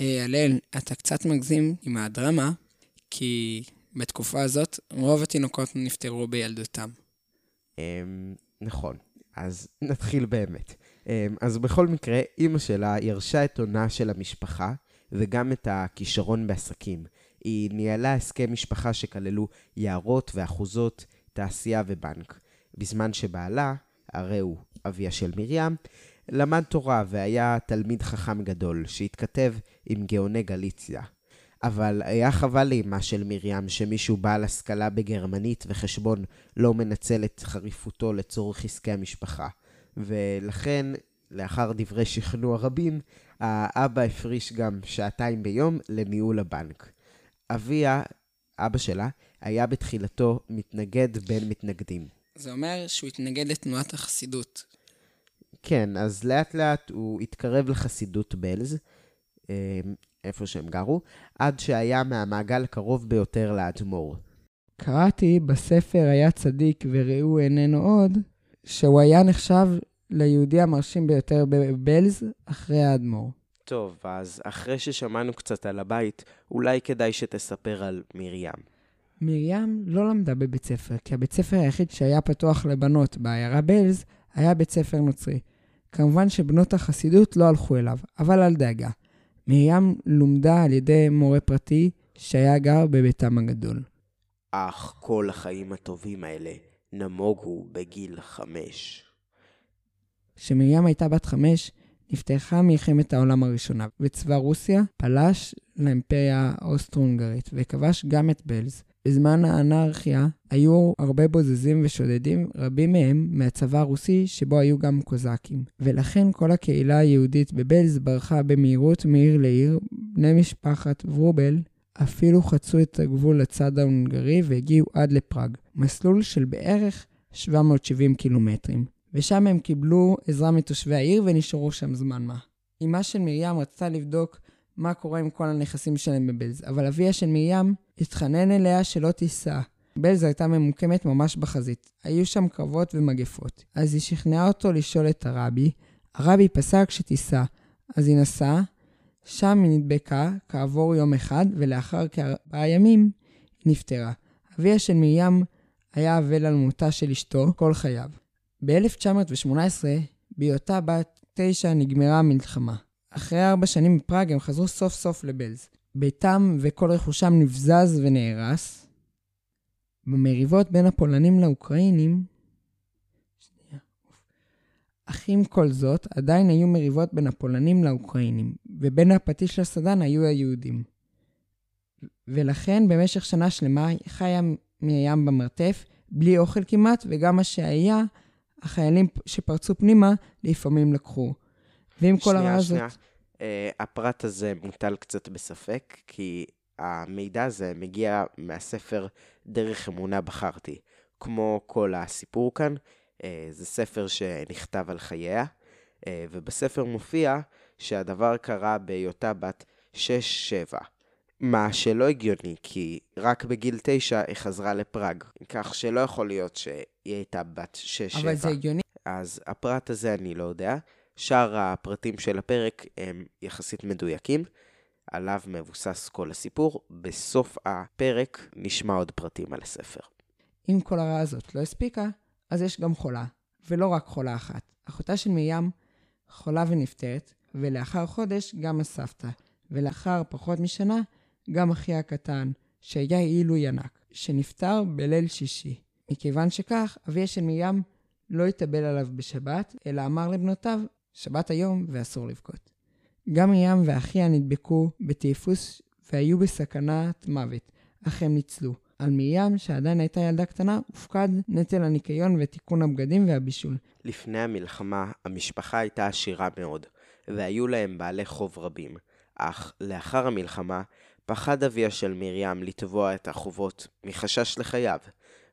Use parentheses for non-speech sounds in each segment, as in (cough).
אה, הלל, אתה קצת מגזים עם הדרמה, כי בתקופה הזאת רוב התינוקות נפטרו בילדותם. אמ, נכון, אז נתחיל באמת. אמ, אז בכל מקרה, אימא שלה ירשה את עונה של המשפחה, וגם את הכישרון בעסקים. היא ניהלה הסכם משפחה שכללו יערות ואחוזות, תעשייה ובנק. בזמן שבעלה, הרי הוא אביה של מרים, למד תורה והיה תלמיד חכם גדול, שהתכתב עם גאוני גליציה. אבל היה חבל לאמה של מרים שמישהו בעל השכלה בגרמנית וחשבון לא מנצל את חריפותו לצורך עסקי המשפחה. ולכן, לאחר דברי שכנוע רבים, האבא הפריש גם שעתיים ביום לניהול הבנק. אביה, אבא שלה, היה בתחילתו מתנגד בין מתנגדים. זה אומר שהוא התנגד לתנועת החסידות. כן, אז לאט לאט הוא התקרב לחסידות בלז, אה, איפה שהם גרו, עד שהיה מהמעגל הקרוב ביותר לאדמו"ר. קראתי בספר היה צדיק וראו איננו עוד, שהוא היה נחשב ליהודי המרשים ביותר בבלז אחרי האדמו"ר. טוב, אז אחרי ששמענו קצת על הבית, אולי כדאי שתספר על מרים. מרים לא למדה בבית ספר, כי הבית ספר היחיד שהיה פתוח לבנות בעיירה בלז היה בית ספר נוצרי. כמובן שבנות החסידות לא הלכו אליו, אבל אל דאגה. מרים לומדה על ידי מורה פרטי שהיה גר בביתם הגדול. אך כל החיים הטובים האלה נמוגו בגיל חמש. כשמרים הייתה בת חמש, נפתחה מלחמת העולם הראשונה, וצבא רוסיה פלש לאימפריה האוסטרו-הונגרית, וכבש גם את בלז. בזמן האנרכיה היו הרבה בוזזים ושודדים, רבים מהם מהצבא הרוסי שבו היו גם קוזקים. ולכן כל הקהילה היהודית בבלז ברחה במהירות מעיר לעיר. בני משפחת ורובל אפילו חצו את הגבול לצד ההונגרי והגיעו עד לפראג, מסלול של בערך 770 קילומטרים. ושם הם קיבלו עזרה מתושבי העיר ונשארו שם זמן מה. אמה של מרים רצתה לבדוק מה קורה עם כל הנכסים שלהם בבלז, אבל אביה של מרים התחנן אליה שלא תיסע. בלז הייתה ממוקמת ממש בחזית. היו שם קרבות ומגפות. אז היא שכנעה אותו לשאול את הרבי. הרבי פסק שתיסע. אז היא נסעה, שם היא נדבקה כעבור יום אחד, ולאחר כארבעה ימים היא נפטרה. אביה של מרים היה אבל על מותה של אשתו כל חייו. ב-1918, בהיותה בת תשע, נגמרה המלחמה. אחרי ארבע שנים בפראג הם חזרו סוף סוף לבלז. ביתם וכל רכושם נבזז ונהרס. במריבות בין הפולנים לאוקראינים, אך עם כל זאת, עדיין היו מריבות בין הפולנים לאוקראינים, ובין הפטיש לסדן היו היהודים. ולכן במשך שנה שלמה חיה מרים במרתף, בלי אוכל כמעט, וגם מה שהיה, החיילים שפרצו פנימה לפעמים לקחו. ועם כל הרעה הזאת... שנייה, שנייה. Uh, הפרט הזה מוטל קצת בספק, כי המידע הזה מגיע מהספר דרך אמונה בחרתי. כמו כל הסיפור כאן, uh, זה ספר שנכתב על חייה, uh, ובספר מופיע שהדבר קרה בהיותה בת 6-7. מה שלא הגיוני, כי רק בגיל 9 היא חזרה לפראג, כך שלא יכול להיות שהיא הייתה בת 6-7. אבל זה הגיוני. אז הפרט הזה אני לא יודע. שאר הפרטים של הפרק הם יחסית מדויקים, עליו מבוסס כל הסיפור. בסוף הפרק נשמע עוד פרטים על הספר. אם כל הרעה הזאת לא הספיקה, אז יש גם חולה, ולא רק חולה אחת. אחותה של מרים חולה ונפטרת, ולאחר חודש גם הסבתא, ולאחר פחות משנה גם אחי הקטן, שהיה עילוי ענק, שנפטר בליל שישי. מכיוון שכך, אביה של מרים לא התאבל עליו בשבת, אלא אמר לבנותיו שבת היום ואסור לבכות. גם ים ואחיה נדבקו בטיפוס והיו בסכנת מוות, אך הם ניצלו. על מרים, שעדיין הייתה ילדה קטנה, הופקד נטל הניקיון ותיקון הבגדים והבישול. לפני המלחמה, המשפחה הייתה עשירה מאוד, והיו להם בעלי חוב רבים. אך לאחר המלחמה, פחד אביה של מרים לתבוע את החובות מחשש לחייו,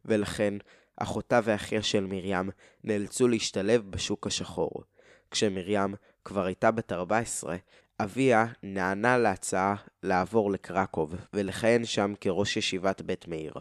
ולכן אחותה ואחיה של מרים נאלצו להשתלב בשוק השחור. כשמרים כבר הייתה בת 14, אביה נענה להצעה לעבור לקרקוב ולכהן שם כראש ישיבת בית מאיר.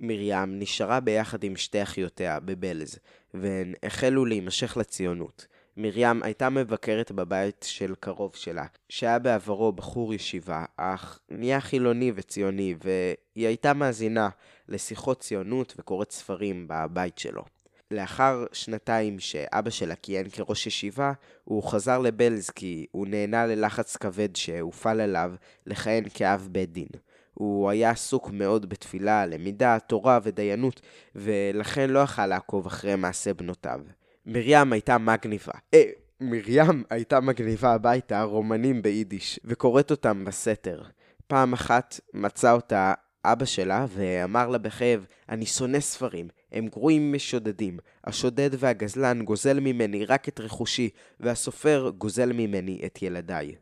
מרים נשארה ביחד עם שתי אחיותיה בבלז, והן החלו להימשך לציונות. מרים הייתה מבקרת בבית של קרוב שלה, שהיה בעברו בחור ישיבה, אך נהיה חילוני וציוני, והיא הייתה מאזינה לשיחות ציונות וקוראת ספרים בבית שלו. לאחר שנתיים שאבא שלה כיהן כראש ישיבה, הוא חזר לבלז כי הוא נהנה ללחץ כבד שהופעל עליו לכהן כאב בית דין. הוא היה עסוק מאוד בתפילה, למידה, תורה ודיינות, ולכן לא יכל לעקוב אחרי מעשה בנותיו. מרים הייתה מגניבה. אה, מרים הייתה מגניבה הביתה רומנים ביידיש, וקוראת אותם בסתר. פעם אחת מצא אותה אבא שלה ואמר לה בכאב, אני שונא ספרים, הם גרועים משודדים. השודד והגזלן גוזל ממני רק את רכושי, והסופר גוזל ממני את ילדיי.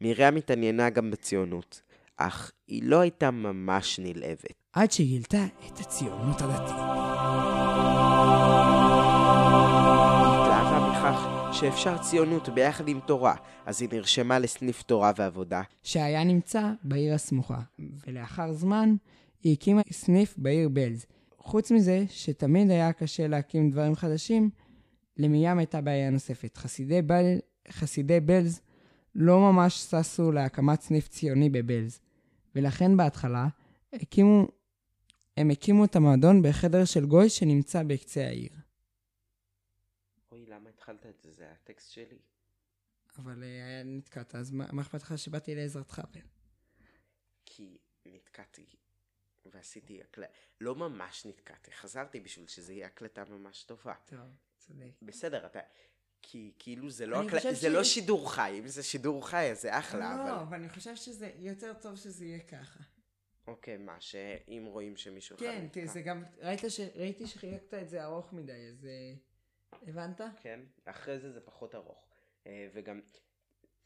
מרים התעניינה גם בציונות, אך היא לא הייתה ממש נלהבת. עד שגילתה את הציונות הדתית. שאפשר ציונות ביחד עם תורה, אז היא נרשמה לסניף תורה ועבודה. שהיה נמצא בעיר הסמוכה, ולאחר זמן היא הקימה סניף בעיר בלז. חוץ מזה, שתמיד היה קשה להקים דברים חדשים, למים הייתה בעיה נוספת. חסידי, בל... חסידי בלז לא ממש ששו להקמת סניף ציוני בבלז, ולכן בהתחלה הקימו, הם הקימו את המועדון בחדר של גוי שנמצא בקצה העיר. אוי, למה התחלת את זה? זה היה טקסט שלי. אבל אה, היה נתקעת, אז מה אכפת לך שבאתי לעזרתך? כי נתקעתי ועשיתי הקלטה. לא ממש נתקעתי, חזרתי בשביל שזה יהיה הקלטה ממש טובה. טוב, צודק. בסדר, אתה... כי כאילו זה לא, הקל... זה לא ש- שידור חי, אם זה שידור חי אז זה אחלה, לא, אבל... אבל אני חושב שזה יותר טוב שזה יהיה ככה. אוקיי, מה, שאם רואים שמישהו כן? כי זה גם, ראית ש... ראיתי שחילקת את זה ארוך מדי, אז אה, הבנת? כן, אחרי זה זה פחות ארוך. אה, וגם,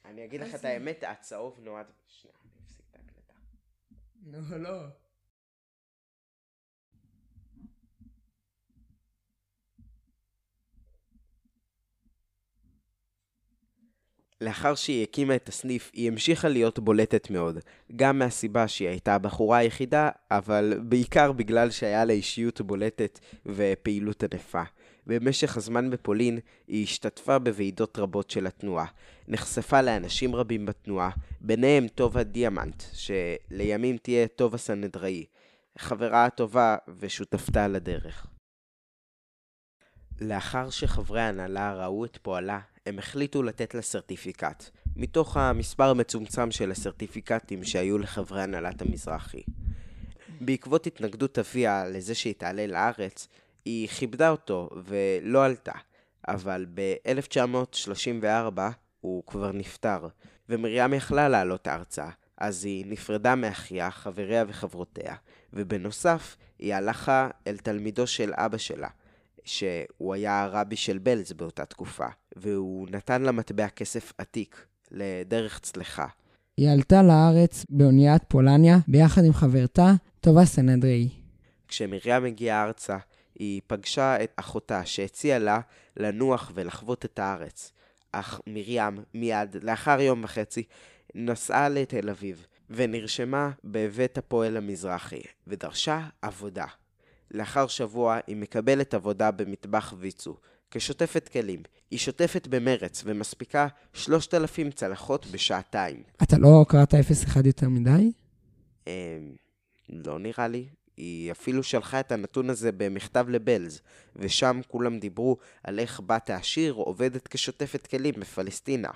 אני אגיד לך את האמת, הצהוב נועד... שנייה, אני אפסיק את ההקלטה. נו, לא. לאחר שהיא הקימה את הסניף, היא המשיכה להיות בולטת מאוד. גם מהסיבה שהיא הייתה הבחורה היחידה, אבל בעיקר בגלל שהיה לה אישיות בולטת ופעילות ענפה. במשך הזמן בפולין, היא השתתפה בוועידות רבות של התנועה. נחשפה לאנשים רבים בתנועה, ביניהם טובה דיאמנט, שלימים תהיה טובה סנהדראי. חברה הטובה ושותפתה לדרך. לאחר שחברי ההנהלה ראו את פועלה, הם החליטו לתת לה סרטיפיקט, מתוך המספר המצומצם של הסרטיפיקטים שהיו לחברי הנהלת המזרחי. בעקבות התנגדות אביה לזה שהיא תעלה לארץ, היא כיבדה אותו ולא עלתה, אבל ב-1934 הוא כבר נפטר, ומרים יכלה לעלות ארצה, אז היא נפרדה מאחיה, חבריה וחברותיה, ובנוסף, היא הלכה אל תלמידו של אבא שלה, שהוא היה הרבי של בלז באותה תקופה, והוא נתן לה מטבע כסף עתיק, לדרך צלחה. היא עלתה לארץ באוניית פולניה ביחד עם חברתה, טובה סנהדראי. כשמרים הגיעה ארצה, היא פגשה את אחותה שהציעה לה לנוח ולחוות את הארץ. אך מרים, מיד, לאחר יום וחצי, נסעה לתל אביב, ונרשמה בבית הפועל המזרחי, ודרשה עבודה. לאחר שבוע היא מקבלת עבודה במטבח ויצו, כשוטפת כלים. היא שוטפת במרץ ומספיקה 3,000 צלחות בשעתיים. אתה לא קראת 0-1 יותר מדי? אמ, לא נראה לי. היא אפילו שלחה את הנתון הזה במכתב לבלז, ושם כולם דיברו על איך בת העשיר עובדת כשוטפת כלים בפלסטינה.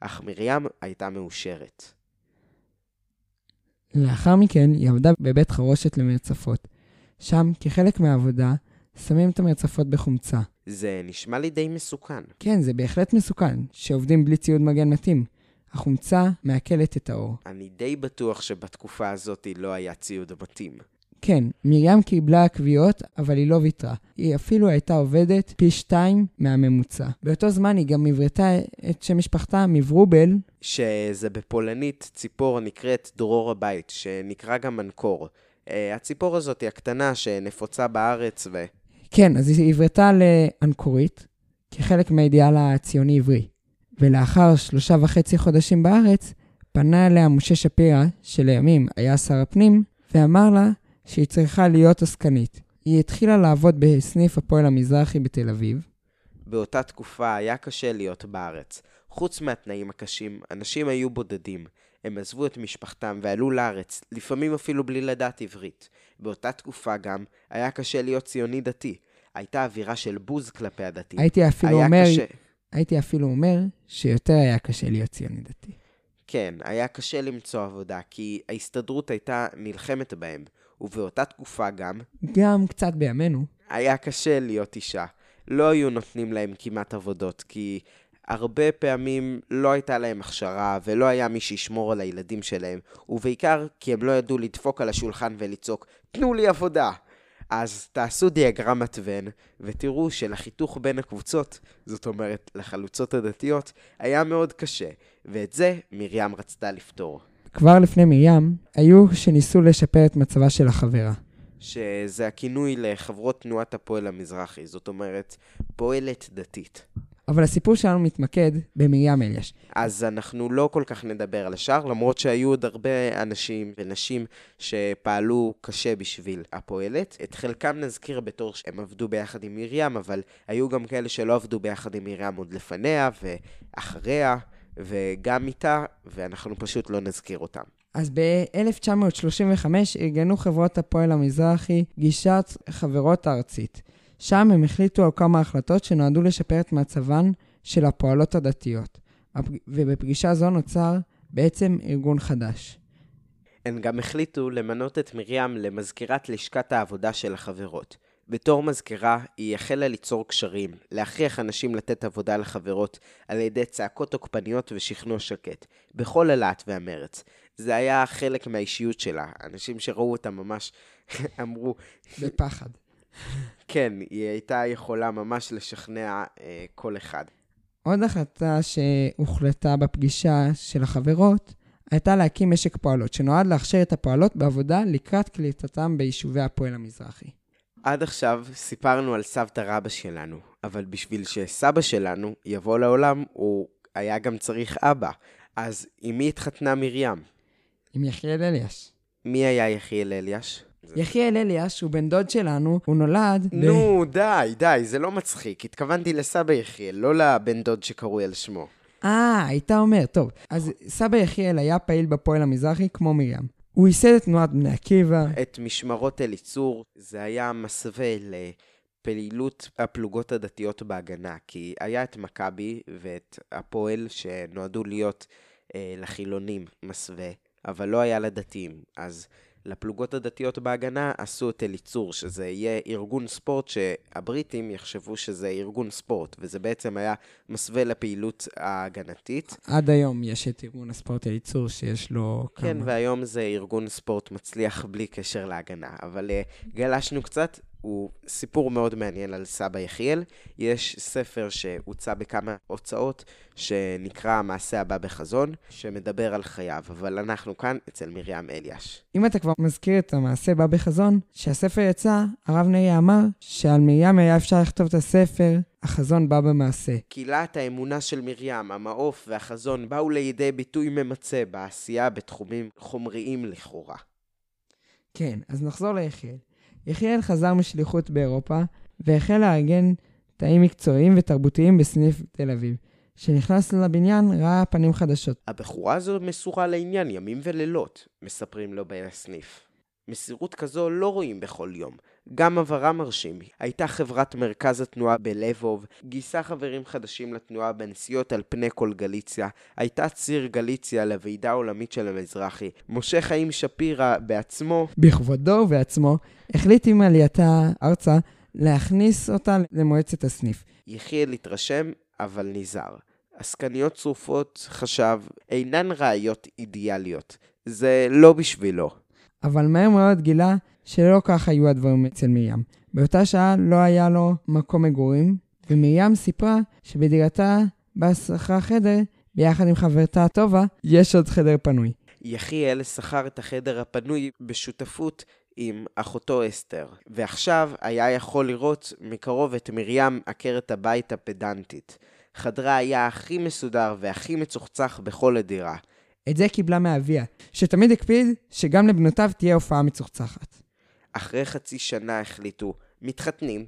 אך מרים הייתה מאושרת. לאחר מכן היא עבדה בבית חרושת למרצפות. שם, כחלק מהעבודה, שמים את המרצפות בחומצה. זה נשמע לי די מסוכן. כן, זה בהחלט מסוכן, שעובדים בלי ציוד מגן מתאים. החומצה מעכלת את האור. אני די בטוח שבתקופה הזאת לא היה ציוד מתאים. כן, מרים קיבלה קביעות, אבל היא לא ויתרה. היא אפילו הייתה עובדת פי שתיים מהממוצע. באותו זמן היא גם הברתה את שם משפחתה מוורובל, שזה בפולנית ציפור נקראת דרור הבית, שנקרא גם מנקור. הציפור הזאת היא הקטנה שנפוצה בארץ ו... כן, אז היא הברתה לאנקורית, כחלק מהאידיאל הציוני-עברי. ולאחר שלושה וחצי חודשים בארץ, פנה אליה משה שפירא, שלימים היה שר הפנים, ואמר לה שהיא צריכה להיות עסקנית. היא התחילה לעבוד בסניף הפועל המזרחי בתל אביב, באותה תקופה היה קשה להיות בארץ. חוץ מהתנאים הקשים, אנשים היו בודדים. הם עזבו את משפחתם ועלו לארץ, לפעמים אפילו בלי לדעת עברית. באותה תקופה גם היה קשה להיות ציוני דתי. הייתה אווירה של בוז כלפי הדתיים. הייתי אפילו אומר, קשה... הייתי אפילו אומר שיותר היה קשה להיות ציוני דתי. כן, היה קשה למצוא עבודה, כי ההסתדרות הייתה נלחמת בהם, ובאותה תקופה גם, גם קצת בימינו. היה קשה להיות אישה. לא היו נותנים להם כמעט עבודות, כי הרבה פעמים לא הייתה להם הכשרה, ולא היה מי שישמור על הילדים שלהם, ובעיקר כי הם לא ידעו לדפוק על השולחן ולצעוק, תנו לי עבודה! אז תעשו דיאגרמת ון, ותראו שלחיתוך בין הקבוצות, זאת אומרת, לחלוצות הדתיות, היה מאוד קשה, ואת זה מרים רצתה לפתור. כבר לפני מרים, היו שניסו לשפר את מצבה של החברה. שזה הכינוי לחברות תנועת הפועל המזרחי, זאת אומרת, פועלת דתית. אבל הסיפור שלנו מתמקד במרים אליאש. אז אנחנו לא כל כך נדבר על השאר, למרות שהיו עוד הרבה אנשים ונשים שפעלו קשה בשביל הפועלת. את חלקם נזכיר בתור שהם עבדו ביחד עם מרים, אבל היו גם כאלה שלא עבדו ביחד עם מרים עוד לפניה ואחריה, וגם איתה, ואנחנו פשוט לא נזכיר אותם. אז ב-1935 ארגנו חברות הפועל המזרחי גישת חברות הארצית. שם הם החליטו על כמה החלטות שנועדו לשפר את מצבן של הפועלות הדתיות. ובפגישה זו נוצר בעצם ארגון חדש. הן גם החליטו למנות את מרים למזכירת לשכת העבודה של החברות. בתור מזכירה, היא החלה ליצור קשרים, להכריח אנשים לתת עבודה לחברות על ידי צעקות תוקפניות ושכנוע שקט, בכל הלהט והמרץ. זה היה חלק מהאישיות שלה. אנשים שראו אותה ממש (laughs) אמרו, בפחד. כן, היא הייתה יכולה ממש לשכנע אה, כל אחד. עוד החלטה שהוחלטה בפגישה של החברות הייתה להקים משק פועלות, שנועד להכשיר את הפועלות בעבודה לקראת קליטתם ביישובי הפועל המזרחי. עד עכשיו סיפרנו על סבתא רבא שלנו, אבל בשביל שסבא שלנו יבוא לעולם, הוא היה גם צריך אבא. אז עם מי התחתנה מרים? עם יחיאל אליאש. מי היה יחיאל אליאש? יחיאל אליאש הוא בן דוד שלנו, הוא נולד ב... נו, די, די, זה לא מצחיק. התכוונתי לסבא יחיאל, לא לבן דוד שקרוי על שמו. אה, היית אומר, טוב. אז סבא יחיאל היה פעיל בפועל המזרחי כמו מרים. הוא ייסד את תנועת בני עקיבא, את משמרות אליצור, זה היה מסווה לפעילות הפלוגות הדתיות בהגנה, כי היה את מכבי ואת הפועל שנועדו להיות אה, לחילונים מסווה, אבל לא היה לדתיים. אז לפלוגות הדתיות בהגנה עשו את אליצור, שזה יהיה ארגון ספורט שהבריטים יחשבו שזה ארגון ספורט, וזה בעצם היה מסווה לפעילות ההגנתית. עד היום יש את ארגון הספורט אליצור שיש לו כמה... כן, והיום זה ארגון ספורט מצליח בלי קשר להגנה, אבל uh, גלשנו קצת, הוא סיפור מאוד מעניין על סבא יחיאל. יש ספר שהוצא בכמה הוצאות, שנקרא המעשה הבא בחזון, שמדבר על חייו, אבל אנחנו כאן אצל מרים אליאש. אם אתה כבר מזכיר את המעשה בא בחזון, כשהספר יצא, הרב נריה אמר שעל מרים היה אפשר לכתוב את הספר החזון בא במעשה. קהילת האמונה של מרים, המעוף והחזון באו לידי ביטוי ממצה בעשייה בתחומים חומריים לכאורה. כן, אז נחזור ליחיאל. יחיאל חזר משליחות באירופה, והחל לארגן תאים מקצועיים ותרבותיים בסניף תל אביב. כשנכנס לבניין ראה פנים חדשות. הבחורה הזו מסורה לעניין ימים ולילות, מספרים לו בסניף. מסירות כזו לא רואים בכל יום. גם עברה מרשים. הייתה חברת מרכז התנועה בלבוב, גייסה חברים חדשים לתנועה בנסיעות על פני כל גליציה, הייתה ציר גליציה לוועידה העולמית של המזרחי. משה חיים שפירא בעצמו בכבודו ובעצמו, החליט עם עלייתה ארצה להכניס אותה למועצת הסניף. יחיאל התרשם, אבל נזהר. עסקניות צרופות, חשב, אינן ראיות אידיאליות. זה לא בשבילו. אבל מהר מאוד גילה שלא כך היו הדברים אצל מרים. באותה שעה לא היה לו מקום מגורים, ומרים סיפרה שבדירתה בה שכרה חדר, ביחד עם חברתה הטובה, יש עוד חדר פנוי. יחיאל שכר את החדר הפנוי בשותפות עם אחותו אסתר, ועכשיו היה יכול לראות מקרוב את מרים עקרת הבית הפדנטית. חדרה היה הכי מסודר והכי מצוחצח בכל הדירה. את זה קיבלה מאביה, שתמיד הקפיד שגם לבנותיו תהיה הופעה מצוחצחת. אחרי חצי שנה החליטו, מתחתנים.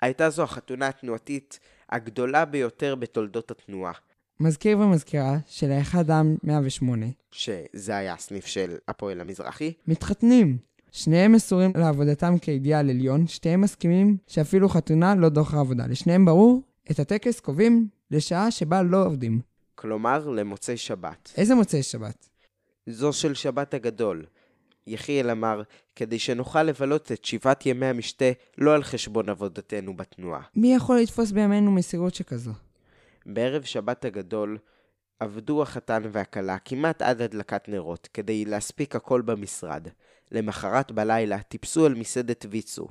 הייתה זו החתונה התנועתית הגדולה ביותר בתולדות התנועה, מזכיר ומזכירה שלאחד העם 108 שזה היה הסניף של הפועל המזרחי. מתחתנים. שניהם מסורים לעבודתם כאידיאל עליון, שתיהם מסכימים שאפילו חתונה לא דוחה עבודה. לשניהם ברור, את הטקס קובעים לשעה שבה לא עובדים. כלומר, למוצאי שבת. איזה מוצאי שבת? זו של שבת הגדול. יחיאל אמר, כדי שנוכל לבלות את שבעת ימי המשתה לא על חשבון עבודתנו בתנועה. מי יכול לתפוס בימינו מסירות שכזו? בערב שבת הגדול עבדו החתן והכלה כמעט עד הדלקת נרות, כדי להספיק הכל במשרד. למחרת בלילה טיפסו אל מסעדת ויצו.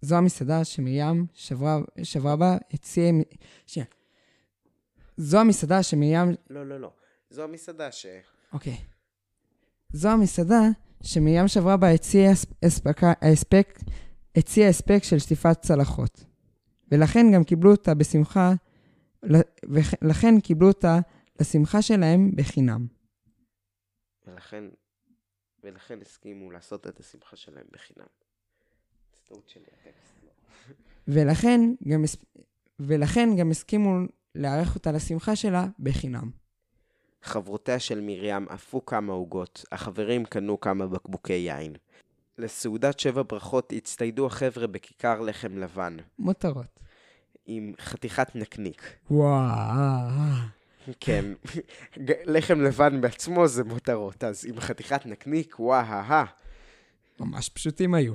זו המסעדה שמרים שברה, שברה בה הציעה... שנייה. זו המסעדה שמרים... לא, לא, לא. זו המסעדה ש... אוקיי. זו המסעדה שמרים שברה בה הציעה הספק, הציעה הספק של שטיפת צלחות. ולכן גם קיבלו אותה בשמחה, ולכן קיבלו אותה לשמחה שלהם בחינם. ולכן, ולכן הסכימו לעשות את השמחה שלהם בחינם. לא. (laughs) ולכן גם, ולכן גם הסכימו לארח אותה לשמחה שלה בחינם. חברותיה של מרים עפו כמה עוגות, החברים קנו כמה בקבוקי יין. לסעודת שבע ברכות הצטיידו החבר'ה בכיכר לחם לבן. מותרות. עם חתיכת נקניק. וואו. כן, לחם לבן בעצמו זה מותרות, אז עם חתיכת נקניק, וואו. ממש פשוטים היו.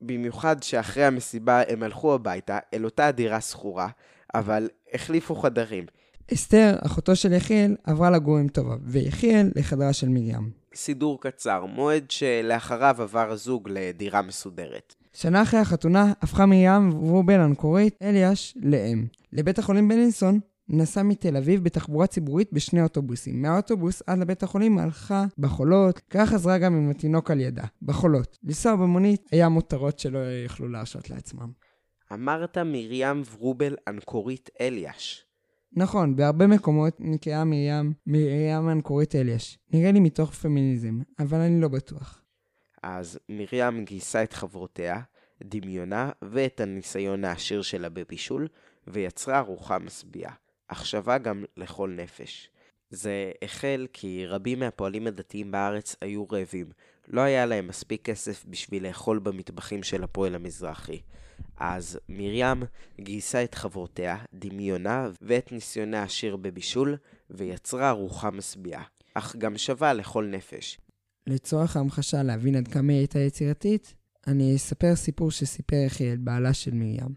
במיוחד שאחרי המסיבה הם הלכו הביתה אל אותה דירה שכורה, אבל החליפו חדרים. אסתר, אחותו של יחיאל, עברה לגור עם טובה, ויחיאל לחדרה של מרים. סידור קצר, מועד שלאחריו עבר הזוג לדירה מסודרת. שנה אחרי החתונה הפכה מרים רובל אנקורית אליאש לאם. לבית החולים בלינסון נסע מתל אביב בתחבורה ציבורית בשני אוטובוסים. מהאוטובוס עד לבית החולים הלכה בחולות, כך חזרה גם עם התינוק על ידה, בחולות. לנסוע במונית היה מותרות שלא יכלו להרשות לעצמם. אמרת מרים ורובל אנקורית אליאש. נכון, בהרבה מקומות נקראה מרים מרים אנקורית אליאש. נראה לי מתוך פמיניזם, אבל אני לא בטוח. אז מרים גייסה את חברותיה, דמיונה ואת הניסיון העשיר שלה בבישול, ויצרה ארוחה משביעה, אך גם לכל נפש. זה החל כי רבים מהפועלים הדתיים בארץ היו רעבים. לא היה להם מספיק כסף בשביל לאכול במטבחים של הפועל המזרחי. אז מרים גייסה את חברותיה, דמיונה ואת ניסיונה העשיר בבישול, ויצרה ארוחה משביעה, אך גם שווה לכל נפש. לצורך ההמחשה להבין עד כמה היא הייתה יצירתית, אני אספר סיפור שסיפר יחיאל, בעלה של מרים.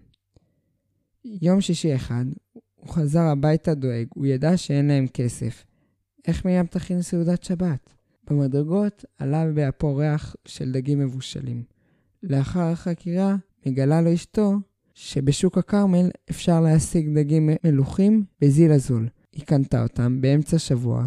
יום שישי אחד, הוא חזר הביתה דואג, הוא ידע שאין להם כסף. איך מרים תכין סעודת שבת? במדרגות עלה באפו ריח של דגים מבושלים. לאחר החקירה, מגלה לו אשתו שבשוק הכרמל אפשר להשיג דגים מלוכים בזיל הזול. היא קנתה אותם באמצע שבוע,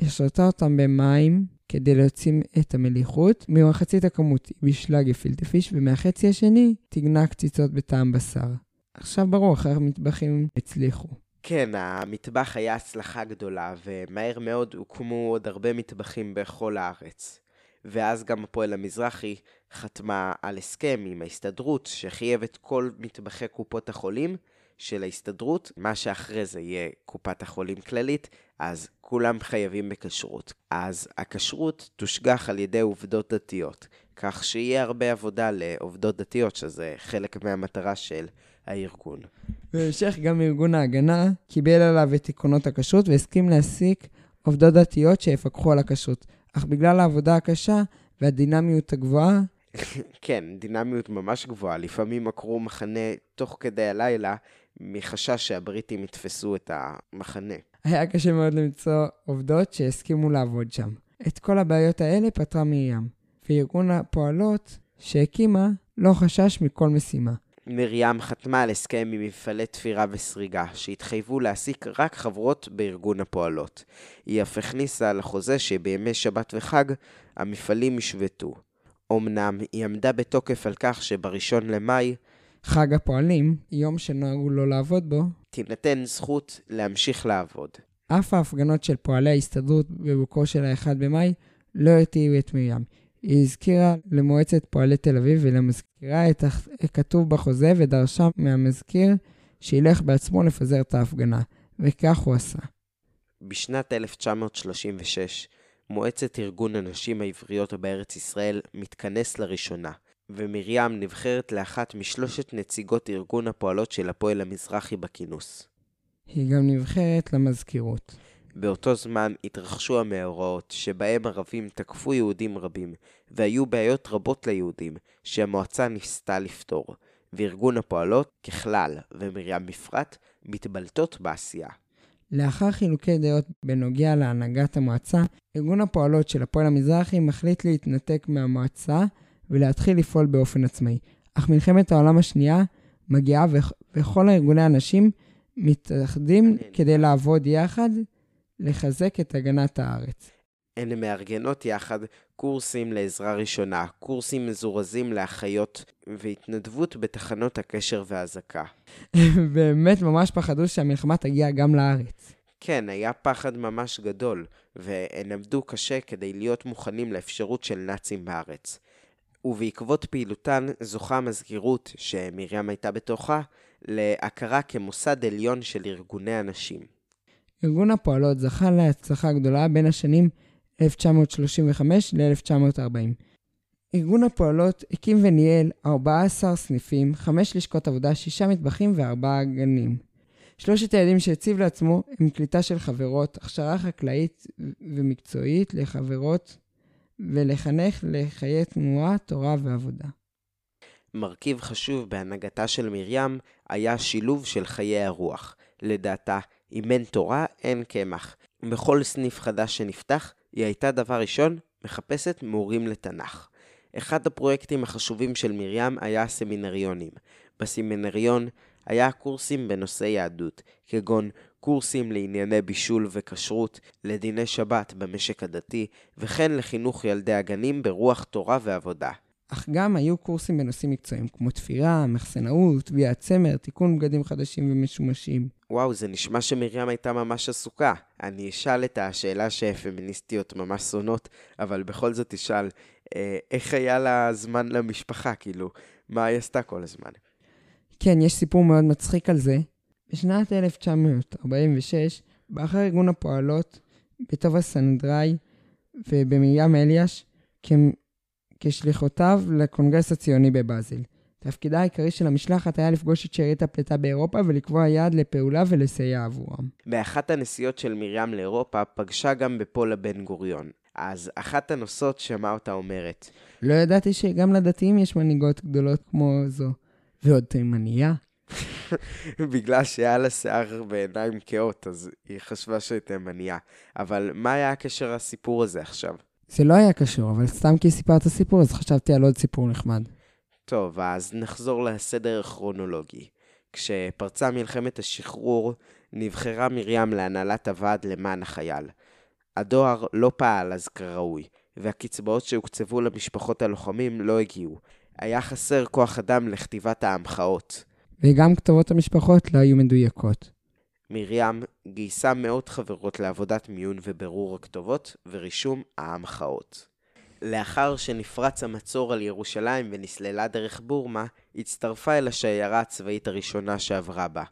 השרתה אותם במים כדי להוציא את המליחות. ממחצית הכמות היא בישלה גפילטה פיש, ומהחצי השני תגנה קציצות בטעם בשר. עכשיו ברור איך המטבחים הצליחו. כן, המטבח היה הצלחה גדולה, ומהר מאוד הוקמו עוד הרבה מטבחים בכל הארץ. ואז גם הפועל המזרחי חתמה על הסכם עם ההסתדרות שחייב את כל מטבחי קופות החולים של ההסתדרות, מה שאחרי זה יהיה קופת החולים כללית, אז כולם חייבים בכשרות. אז הכשרות תושגח על ידי עובדות דתיות, כך שיהיה הרבה עבודה לעובדות דתיות, שזה חלק מהמטרה של הארגון. בהמשך גם ארגון ההגנה קיבל עליו את עקרונות הכשרות והסכים להעסיק עובדות דתיות שיפקחו על הכשרות. אך בגלל העבודה הקשה והדינמיות הגבוהה, כן, דינמיות ממש גבוהה. לפעמים עקרו מחנה תוך כדי הלילה מחשש שהבריטים יתפסו את המחנה. היה קשה מאוד למצוא עובדות שהסכימו לעבוד שם. את כל הבעיות האלה פתרה מרים, וארגון הפועלות שהקימה לא חשש מכל משימה. מרים חתמה על הסכם עם מפעלי תפירה וסריגה, שהתחייבו להעסיק רק חברות בארגון הפועלות. היא אף הכניסה לחוזה שבימי שבת וחג המפעלים ישבתו. אמנם היא עמדה בתוקף על כך שבראשון למאי, חג הפועלים, יום שנהגו לא לעבוד בו, תינתן זכות להמשיך לעבוד. אף ההפגנות של פועלי ההסתדרות בבוקרו של ה-1 במאי לא הרתיעו את מרים. היא הזכירה למועצת פועלי תל אביב ולמזכירה את הכתוב בחוזה ודרשה מהמזכיר שילך בעצמו לפזר את ההפגנה, וכך הוא עשה. בשנת 1936, מועצת ארגון הנשים העבריות בארץ ישראל מתכנס לראשונה, ומרים נבחרת לאחת משלושת נציגות ארגון הפועלות של הפועל המזרחי בכינוס. היא גם נבחרת למזכירות. באותו זמן התרחשו המאורעות שבהם ערבים תקפו יהודים רבים, והיו בעיות רבות ליהודים שהמועצה ניסתה לפתור, וארגון הפועלות ככלל, ומרים בפרט, מתבלטות בעשייה. לאחר חילוקי דעות בנוגע להנהגת המועצה, ארגון הפועלות של הפועל המזרחי מחליט להתנתק מהמועצה ולהתחיל לפעול באופן עצמאי. אך מלחמת העולם השנייה מגיעה וכל הארגוני הנשים מתאחדים כדי לעבוד יחד, לחזק את הגנת הארץ. הן מארגנות יחד קורסים לעזרה ראשונה, קורסים מזורזים לאחיות והתנדבות בתחנות הקשר והאזעקה. (laughs) באמת ממש פחדו שהמלחמה תגיע גם לארץ. כן, היה פחד ממש גדול, והן עבדו קשה כדי להיות מוכנים לאפשרות של נאצים בארץ. ובעקבות פעילותן זוכה המזכירות, שמרים הייתה בתוכה, להכרה כמוסד עליון של ארגוני הנשים. ארגון הפועלות זכה להצלחה גדולה בין השנים 1935 ל-1940. ארגון הפועלות הקים וניהל 14 סניפים, 5 לשכות עבודה, 6 מטבחים ו-4 גנים. שלושת היעדים שהציב לעצמו הם קליטה של חברות, הכשרה חקלאית ומקצועית לחברות ולחנך לחיי תנועה, תורה ועבודה. מרכיב חשוב בהנהגתה של מרים היה שילוב של חיי הרוח. לדעתה, אם אין תורה, אין קמח. בכל סניף חדש שנפתח, היא הייתה דבר ראשון מחפשת מורים לתנ"ך. אחד הפרויקטים החשובים של מרים היה הסמינריונים. בסמינריון היה קורסים בנושא יהדות, כגון קורסים לענייני בישול וכשרות, לדיני שבת במשק הדתי, וכן לחינוך ילדי הגנים ברוח תורה ועבודה. אך גם היו קורסים בנושאים מקצועיים, כמו תפירה, מחסנאות, טביעת צמר, תיקון בגדים חדשים ומשומשים. וואו, זה נשמע שמרים הייתה ממש עסוקה. אני אשאל את השאלה שפמיניסטיות ממש שונאות, אבל בכל זאת אשאל, אה, איך היה לה זמן למשפחה, כאילו, מה היא עשתה כל הזמן? כן, יש סיפור מאוד מצחיק על זה. בשנת 1946, באחר ארגון הפועלות, בטובה סנדראי ובמרים אליאש, כשליחותיו לקונגרס הציוני בבאזל. תפקידה העיקרי של המשלחת היה לפגוש את שארית הפליטה באירופה ולקבוע יעד לפעולה ולסייע עבורם. באחת הנסיעות של מרים לאירופה פגשה גם בפולה בן גוריון. אז אחת הנוסעות שמעה אותה אומרת, לא ידעתי שגם לדתיים יש מנהיגות גדולות כמו זו. ועוד תימניה. (laughs) בגלל שהיה לה שיער ועיניים כאות, אז היא חשבה שהיא תימניה. אבל מה היה הקשר לסיפור הזה עכשיו? זה לא היה קשור, אבל סתם כי סיפרת סיפור, אז חשבתי על עוד סיפור נחמד. טוב, אז נחזור לסדר הכרונולוגי. כשפרצה מלחמת השחרור, נבחרה מרים להנהלת הוועד למען החייל. הדואר לא פעל אז כראוי, והקצבאות שהוקצבו למשפחות הלוחמים לא הגיעו. היה חסר כוח אדם לכתיבת ההמחאות. וגם כתובות המשפחות לא היו מדויקות. מרים גייסה מאות חברות לעבודת מיון ובירור הכתובות ורישום ההמחאות. לאחר שנפרץ המצור על ירושלים ונסללה דרך בורמה, הצטרפה אל השיירה הצבאית הראשונה שעברה בה.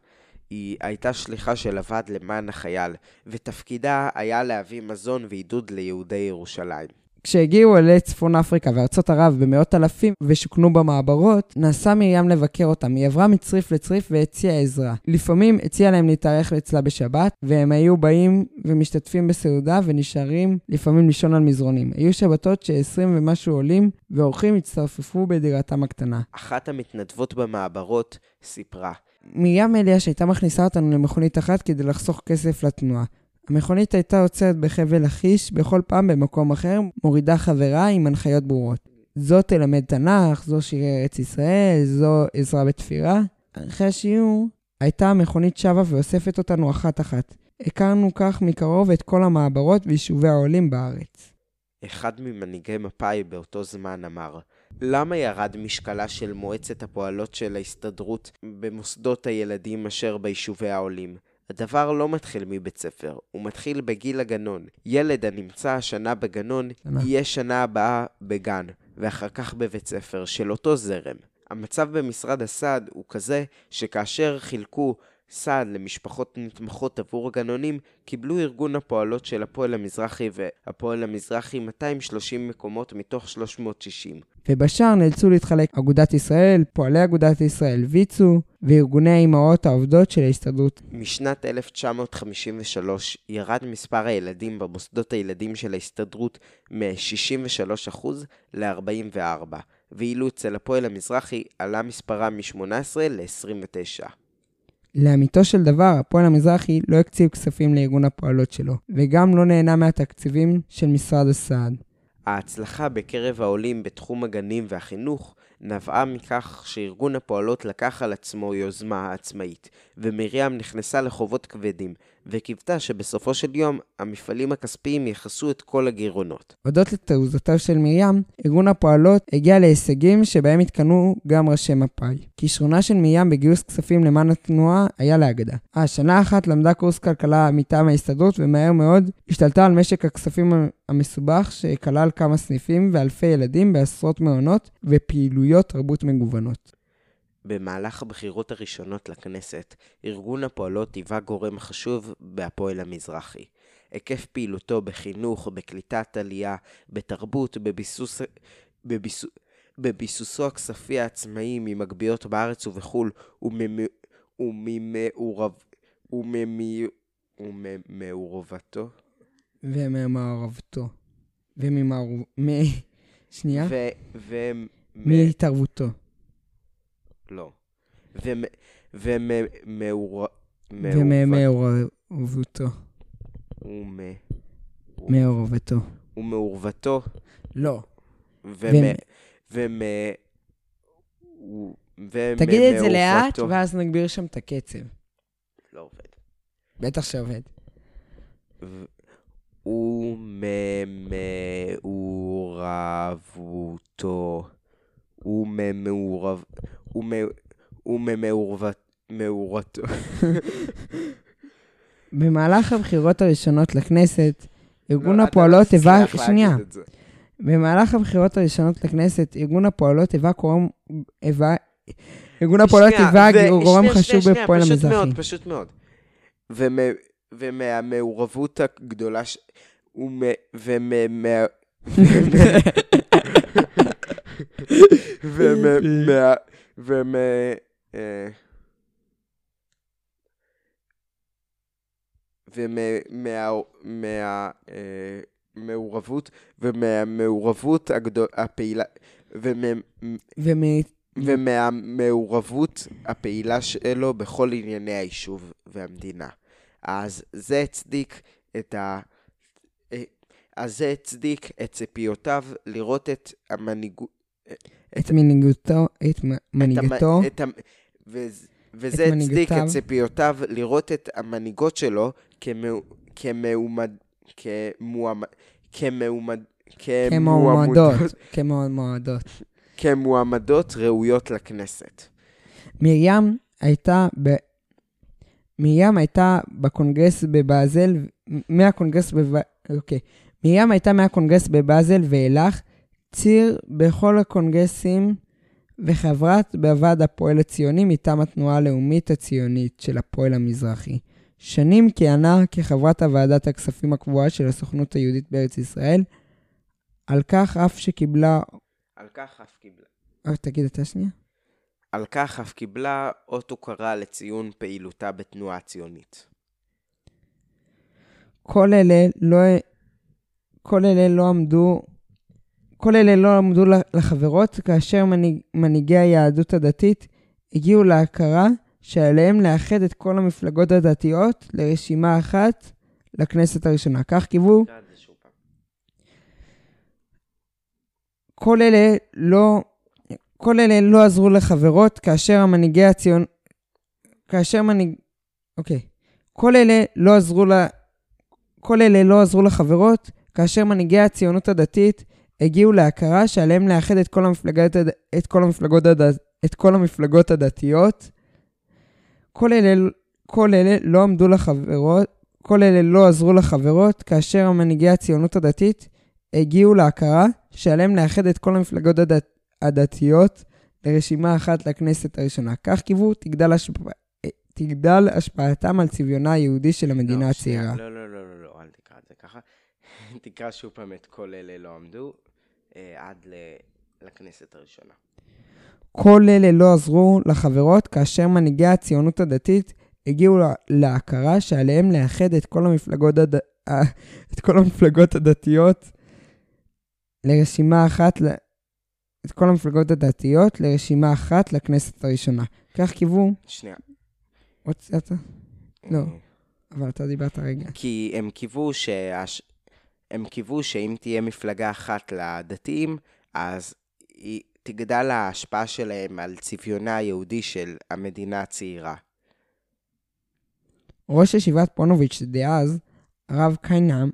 היא הייתה שליחה של הוועד למען החייל, ותפקידה היה להביא מזון ועידוד ליהודי ירושלים. כשהגיעו עולי צפון אפריקה וארצות ערב במאות אלפים ושוכנו במעברות, נסעה מרים לבקר אותם. היא עברה מצריף לצריף והציעה עזרה. לפעמים הציעה להם להתארח אצלה בשבת, והם היו באים ומשתתפים בסעודה ונשארים לפעמים לישון על מזרונים. היו שבתות ש-20 ומשהו עולים ואורחים הצטרפפו בדירתם הקטנה. אחת המתנדבות במעברות סיפרה. מרים אליאש הייתה מכניסה אותנו למכונית אחת כדי לחסוך כסף לתנועה. המכונית הייתה עוצרת בחבל לכיש בכל פעם במקום אחר, מורידה חברה עם הנחיות ברורות. זו תלמד תנ"ך, זו שירי ארץ ישראל, זו עזרה בתפירה. אחרי השיעור הייתה המכונית שבה ואוספת אותנו אחת-אחת. הכרנו כך מקרוב את כל המעברות ויישובי העולים בארץ. אחד ממנהיגי מפא"י באותו זמן אמר, למה ירד משקלה של מועצת הפועלות של ההסתדרות במוסדות הילדים אשר ביישובי העולים? הדבר לא מתחיל מבית ספר, הוא מתחיל בגיל הגנון. ילד הנמצא השנה בגנון. יהיה שנה הבאה בגן, ואחר כך בבית ספר של אותו זרם. המצב במשרד הסעד הוא כזה שכאשר חילקו סעד למשפחות נתמכות עבור הגנונים, קיבלו ארגון הפועלות של הפועל המזרחי והפועל המזרחי 230 מקומות מתוך 360. ובשאר נאלצו להתחלק אגודת ישראל, פועלי אגודת ישראל, ויצו, וארגוני האימהות העובדות של ההסתדרות. משנת 1953 ירד מספר הילדים במוסדות הילדים של ההסתדרות מ-63% ל-44, ואילו אצל הפועל המזרחי עלה מספרה מ-18 ל-29. לאמיתו של דבר, הפועל המזרחי לא הקציב כספים לארגון הפועלות שלו, וגם לא נהנה מהתקציבים של משרד הסעד. ההצלחה בקרב העולים בתחום הגנים והחינוך נבעה מכך שארגון הפועלות לקח על עצמו יוזמה עצמאית, ומרים נכנסה לחובות כבדים, וקיוותה שבסופו של יום המפעלים הכספיים יכסו את כל הגירעונות. הודות לתעוזותיו של מרים, ארגון הפועלות הגיע להישגים שבהם התקנאו גם ראשי מפא"י. כישרונה של מרים בגיוס כספים למען התנועה היה לאגדה. אה, שנה אחת למדה קורס כלכלה מטעם ההסתדרות, ומהר מאוד השתלטה על משק הכספים המסובך, שכלל כמה סניפים ואלפי ילדים בעשרות מעונות ופעילויות תרבות מגוונות. במהלך הבחירות הראשונות לכנסת, ארגון הפועלות היווה גורם חשוב בהפועל המזרחי. היקף פעילותו בחינוך, בקליטת עלייה, בתרבות, בביסוס... בביסוס... בביסוסו הכספי העצמאי ממגביות בארץ ובחו"ל וממעורב... וממעורבתו. וממעורבתו. וממעורב... מ... שנייה. ו... ו... מהתערבותו. לא. ומעורבתו. וממעורבותו. מעורבתו. ומעורבתו. לא. ומ... תגיד את זה לאט, ואז נגביר שם את הקצב. לא עובד. בטח שעובד. וממעורבותו. וממעורב... וממעורבתו. (laughs) במהלך הבחירות הראשונות לכנסת, ארגון הפועלות היווה... שנייה. במהלך הבחירות הראשונות לכנסת, ארגון הפועלות היווה קורם... היווה... ארגון הפועלות היווה גורם חשוב בפועל המזרחי. פשוט מאוד, פשוט מאוד. ומהמעורבות הגדולה ש... ומה... ומה... (laughs) (laughs) ומה... ומהמעורבות ומהמעורבות הפעילה ומהמעורבות הפעילה שלו בכל ענייני היישוב והמדינה. אז זה הצדיק את ה... אז זה הצדיק את ציפיותיו לראות את המנהיגות... את מנהיגותו, את מנהיגתו. וזה הצדיק את ציפיותיו לראות את המנהיגות שלו כמועמד... כמועמדות. (laughs) כמועמדות. כמועמדות ראויות לכנסת. מרים הייתה ב... מרים הייתה בקונגרס בבאזל, מהקונגרס בב... אוקיי. מרים הייתה מהקונגרס בבאזל ואילך, ציר בכל הקונגרסים וחברת בוועד הפועל הציוני מטעם התנועה הלאומית הציונית של הפועל המזרחי. שנים כיהנה כחברת הוועדת הכספים הקבועה של הסוכנות היהודית בארץ ישראל, על כך אף שקיבלה... על כך אף קיבלה. רק תגיד את השנייה. על כך אף קיבלה אות הוקרה לציון פעילותה בתנועה הציונית. כל אלה לא, כל אלה לא עמדו, כל אלה לא עמדו לחברות, כאשר מנהיג, מנהיגי היהדות הדתית הגיעו להכרה שעליהם לאחד את כל המפלגות הדתיות לרשימה אחת לכנסת הראשונה. כך קיוו... כל אלה לא, כל אלה לא עזרו לחברות כאשר המנהיגי הציון... כאשר מנהיג... אוקיי. כל אלה לא עזרו ל... כל אלה לא עזרו לחברות כאשר מנהיגי הציונות הדתית הגיעו להכרה שעליהם לאחד את כל המפלגות, את כל המפלגות, הד... את כל המפלגות הדתיות. כל אלה, כל אלה לא עמדו לחברות, כל אלה לא עזרו לחברות, כאשר מנהיגי הציונות הדתית הגיעו להכרה שעליהם לאחד את כל המפלגות הדת, הדתיות לרשימה אחת לכנסת הראשונה. כך קיוו תגדל, השפ... תגדל השפעתם על צביונה היהודי של המדינה לא, הצעירה. שנייה, לא, לא, לא, לא, לא, אל תקרא את זה ככה. תקרא שוב פעם את כל אלה לא עמדו אה, עד ל- לכנסת הראשונה. כל אלה לא עזרו לחברות כאשר מנהיגי הציונות הדתית הגיעו לה- להכרה שעליהם לאחד את כל המפלגות, הד... אה, את כל המפלגות הדתיות לרשימה אחת, ל... את כל המפלגות הדתיות לרשימה אחת לכנסת הראשונה. כך קיוו, שנייה. הוצאת? לא. אה, אבל אתה דיברת רגע. כי הם קיוו שהש... הם קיוו שאם תהיה מפלגה אחת לדתיים, אז היא תגדל ההשפעה שלהם על צביונה היהודי של המדינה הצעירה. ראש ישיבת פונוביץ' דאז, הרב קיינם,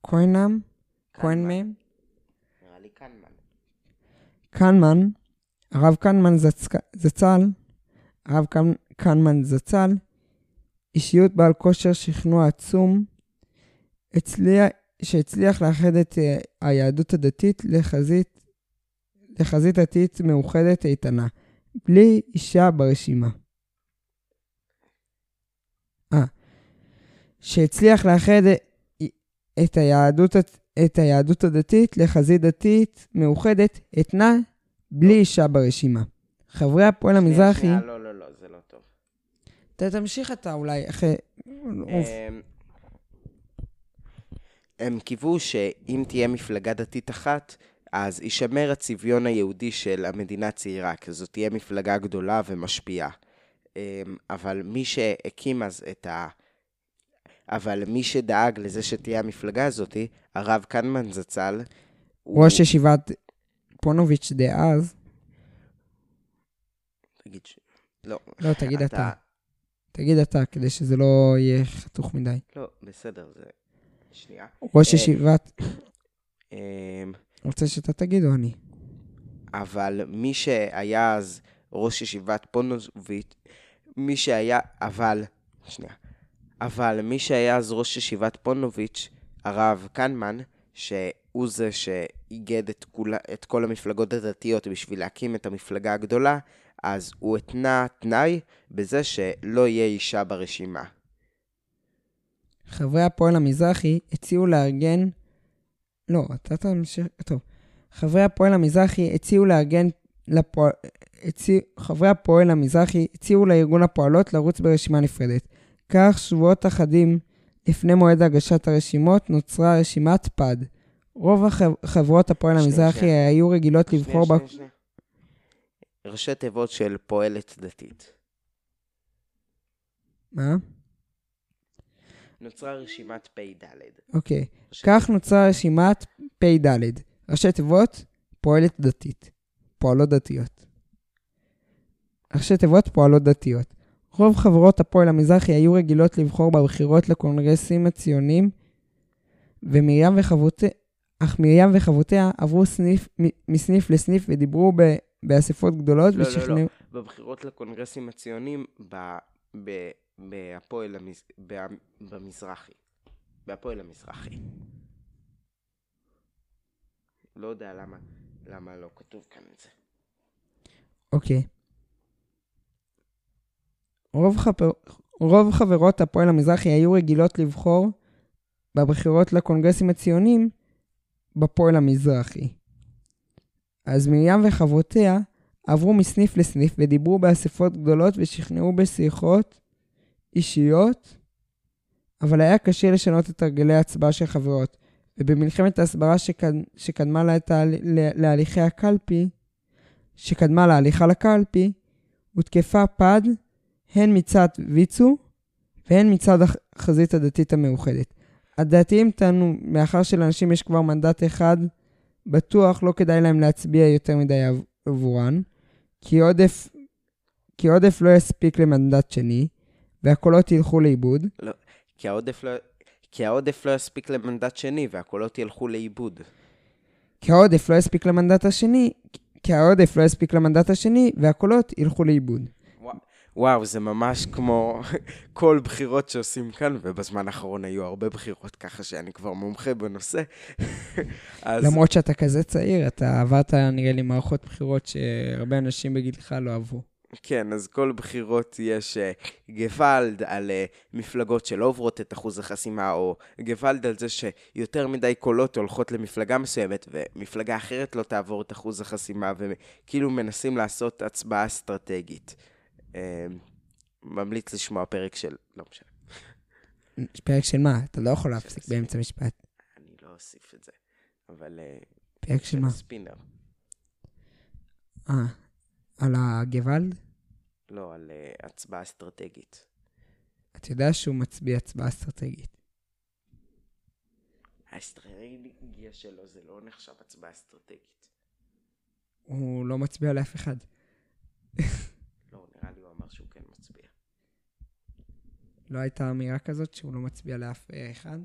קוינם, כהנמן, נראה לי קנמן. קנמן, הרב קנמן זצ- זצ"ל, הרב קנ- קנמן זצ"ל, אישיות בעל כושר שכנוע עצום, הצליח, שהצליח לאחד את אה, היהדות הדתית לחזית, לחזית דתית מאוחדת איתנה, בלי אישה ברשימה. אה, שהצליח לאחד את היהדות, את היהדות הדתית לחזית דתית מאוחדת אתנה בלי אישה ברשימה. חברי הפועל שנייה, המזרחי, שנייה, לא, לא, לא, תמשיך אתה אולי אחרי... אוף. הם- קיוו שאם תהיה מפלגה דתית אחת, אז יישמר הצביון היהודי של המדינה הצעירה, כי זאת תהיה מפלגה גדולה ומשפיעה. אמ, אבל מי שהקים אז את ה... אבל מי שדאג לזה שתהיה המפלגה הזאת, הרב קנמן זצ"ל, הוא... ראש ישיבת פונוביץ' דאז, תגיד ש... לא. לא, תגיד אתה. תגיד אתה, כדי שזה לא יהיה חתוך מדי. לא, בסדר, זה... שנייה. ראש אה, ישיבת, אמ, רוצה שאתה תגיד או אני? אבל מי שהיה אז ראש ישיבת פונוביץ', מי שהיה, אבל, שנייה, אבל מי שהיה אז ראש ישיבת פונוביץ', הרב קנמן, שהוא זה שאיגד את, כולה, את כל המפלגות הדתיות בשביל להקים את המפלגה הגדולה, אז הוא התנה תנאי בזה שלא יהיה אישה ברשימה. חברי הפועל המזרחי הציעו לארגן... לא, אתה תמשיך... טוב. חברי הפועל המזרחי הציעו לארגן לפועל... הציע... חברי הפועל המזרחי הציעו לארגון הפועלות לרוץ ברשימה נפרדת. כך, שבועות אחדים לפני מועד הגשת הרשימות, נוצרה רשימת פד. רוב החב... חברות הפועל שנייה, המזרחי שנייה. היו רגילות לבחור ב... שנייה, שנייה, שנייה. ראשי תיבות של פועלת דתית. מה? נוצרה רשימת פ"ד. אוקיי. כך נוצרה רשימת פ"ד. ראשי תיבות, פועלת דתית. פועלות דתיות. ראשי תיבות, פועלות דתיות. רוב חברות הפועל המזרחי היו רגילות לבחור בבחירות לקונגרסים הציוניים, ומרים וחברותיה, אך מרים וחברותיה עברו סניף, מסניף לסניף ודיברו באספות גדולות לא, לא, ושכנעו... לא. בבחירות לקונגרסים הציוניים ב- ב- בהפועל המז... ב- במזרחי. בהפועל המזרחי. לא יודע למה, למה לא כתוב כאן את זה. אוקיי. רוב, חבר... רוב חברות הפועל המזרחי היו רגילות לבחור בבחירות לקונגרסים הציוניים בפועל המזרחי. אז מרים וחברותיה עברו מסניף לסניף ודיברו באספות גדולות ושכנעו בשיחות אישיות, אבל היה קשה לשנות את הרגלי ההצבעה של חברות, ובמלחמת ההסברה שקד... שקדמה לה... להליכי הקלפי, שקדמה להליכה לקלפי, הותקפה פד הן מצד ויצו והן מצד החזית הדתית המאוחדת. הדתיים טענו, מאחר שלאנשים יש כבר מנדט אחד, בטוח לא כדאי להם להצביע יותר מדי עב- עבורן, כי עודף, כי עודף לא יספיק למנדט שני, והקולות ילכו לאיבוד. כי העודף לא... כי העודף לא יספיק למנדט שני והקולות ילכו לאיבוד. כי העודף לא יספיק למנדט השני, כי העודף לא יספיק למנדט השני, והקולות ילכו לאיבוד. וואו, זה ממש כמו (laughs) כל בחירות שעושים כאן, ובזמן האחרון היו הרבה בחירות, ככה שאני כבר מומחה בנושא. (laughs) אז... למרות שאתה כזה צעיר, אתה עברת, נראה לי, מערכות בחירות שהרבה אנשים בגילך לא אהבו. כן, אז כל בחירות יש uh, גוואלד על uh, מפלגות שלא עוברות את אחוז החסימה, או גוואלד על זה שיותר מדי קולות הולכות למפלגה מסוימת, ומפלגה אחרת לא תעבור את אחוז החסימה, וכאילו מנסים לעשות הצבעה אסטרטגית. Uh, ממליץ לשמוע פרק של... לא משנה. פרק של מה? אתה לא יכול להפסיק באמצע משפט. אני לא אוסיף את זה, אבל... פרק של מה? ספינר. אה, על הגוואלד? לא, על uh, הצבעה אסטרטגית. אתה יודע שהוא מצביע הצבעה אסטרטגית. האסטרטגיה שלו זה לא נחשב הצבעה אסטרטגית. הוא לא מצביע לאף אחד. (laughs) לא, נראה לי הוא אמר שהוא כן מצביע. לא הייתה אמירה כזאת שהוא לא מצביע לאף אה, אחד?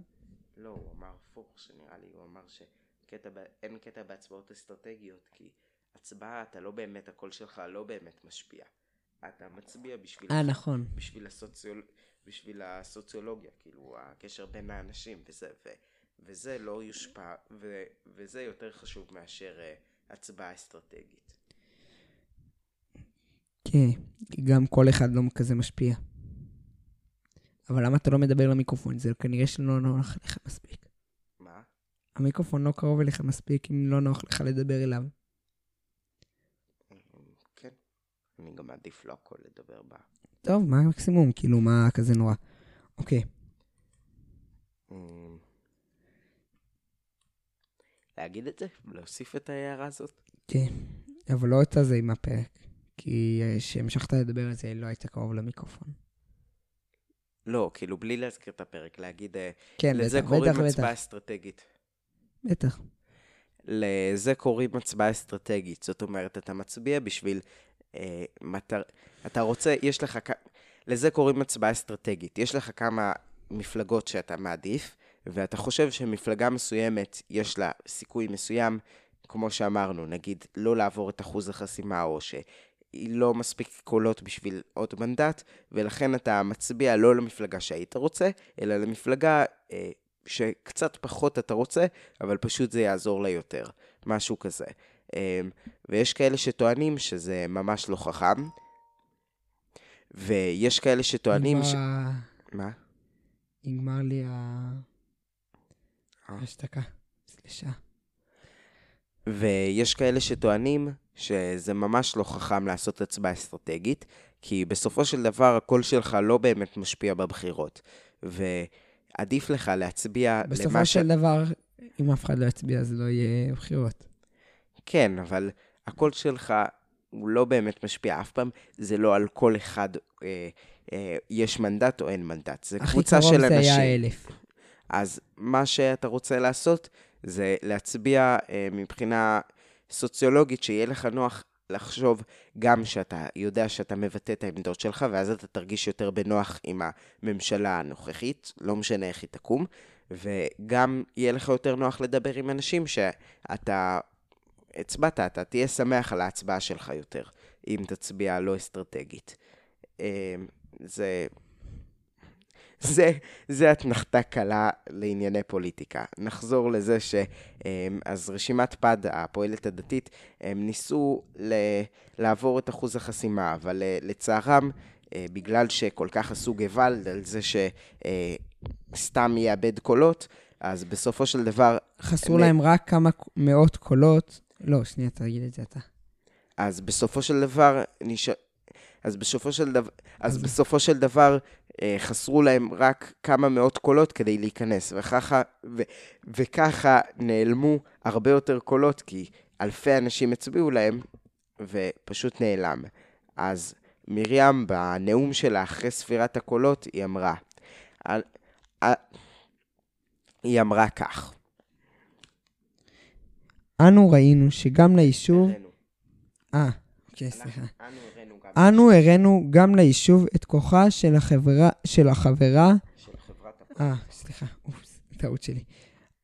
לא, הוא אמר הפוך, שנראה לי, הוא אמר שאין קטע בהצבעות אסטרטגיות, כי הצבעה, אתה לא באמת, הקול שלך לא באמת משפיע. אתה מצביע בשביל... אה, נכון. בשביל, הסוציול... בשביל הסוציולוגיה, כאילו, הקשר בין האנשים, וזה, ו... וזה לא יושפע, ו... וזה יותר חשוב מאשר uh, הצבעה אסטרטגית. כן, (laughs) גם כל אחד לא כזה משפיע. אבל למה אתה לא מדבר למיקרופון? זה כנראה שלא נוח לך מספיק. מה? המיקרופון לא קרוב אליך מספיק אם לא נוח לך לדבר אליו. אני גם מעדיף לא הכל לדבר בה. טוב, מה המקסימום? כאילו, מה כזה נורא? אוקיי. אמ, להגיד את זה? להוסיף את ההערה הזאת? כן, אבל לא את הזה עם הפרק. כי כשהמשכת לדבר על זה, לא היית קרוב למיקרופון. לא, כאילו, בלי להזכיר את הפרק, להגיד... אה, כן, בטח, בטח, בטח. לזה קוראים הצבעה אסטרטגית. בטח. לזה קוראים הצבעה אסטרטגית. זאת אומרת, אתה מצביע בשביל אה, מטר... אתה רוצה, יש לך, לזה קוראים הצבעה אסטרטגית. יש לך כמה מפלגות שאתה מעדיף, ואתה חושב שמפלגה מסוימת, יש לה סיכוי מסוים, כמו שאמרנו, נגיד, לא לעבור את אחוז החסימה, או שהיא לא מספיק קולות בשביל עוד מנדט, ולכן אתה מצביע לא למפלגה שהיית רוצה, אלא למפלגה אה, שקצת פחות אתה רוצה, אבל פשוט זה יעזור לה יותר. משהו כזה. אמ, ויש כאלה שטוענים שזה ממש לא חכם, ויש כאלה שטוענים נגמר... ש... מה? נגמר לי ה... ההשתקה. סלישה. ויש כאלה שטוענים שזה ממש לא חכם לעשות הצבעה אסטרטגית, כי בסופו של דבר הקול שלך לא באמת משפיע בבחירות. ועדיף לך להצביע למה ש... בסופו של דבר, אם אף אחד לא יצביע, אז לא יהיה בחירות. כן, אבל הקול שלך הוא לא באמת משפיע אף פעם, זה לא על כל אחד אה, אה, יש מנדט או אין מנדט, זה קבוצה של אנשים. הכי קרוב זה היה אלף. אז מה שאתה רוצה לעשות זה להצביע אה, מבחינה סוציולוגית, שיהיה לך נוח לחשוב גם שאתה יודע שאתה מבטא את העמדות שלך, ואז אתה תרגיש יותר בנוח עם הממשלה הנוכחית, לא משנה איך היא תקום, וגם יהיה לך יותר נוח לדבר עם אנשים שאתה הצבעת, אתה תהיה שמח על ההצבעה שלך יותר, אם תצביע לא אסטרטגית. אמ, זה... זה, זה אתנחתה קלה לענייני פוליטיקה. נחזור לזה ש... אמ, אז רשימת פד, הפועלת הדתית, הם ניסו ל... לעבור את אחוז החסימה, אבל אה, לצערם, אה, בגלל שכל כך עשו גוואלד על זה שסתם אה, יאבד קולות, אז בסופו של דבר... חסרו להם רק כמה מאות קולות לא, שנייה, תגיד את זה אתה. אז בסופו של דבר, נש... אז בסופו של דבר, אז בסופו של דבר אה, חסרו להם רק כמה מאות קולות כדי להיכנס, וככה, ו, וככה נעלמו הרבה יותר קולות, כי אלפי אנשים הצביעו להם, ופשוט נעלם. אז מרים, בנאום שלה אחרי ספירת הקולות, היא אמרה, היא אמרה כך, אנו ראינו שגם ליישוב... אה, אוקיי, סליחה. אנו הראינו גם ליישוב את כוחה של החברה... של החברה... אה, סליחה, אופס, טעות שלי.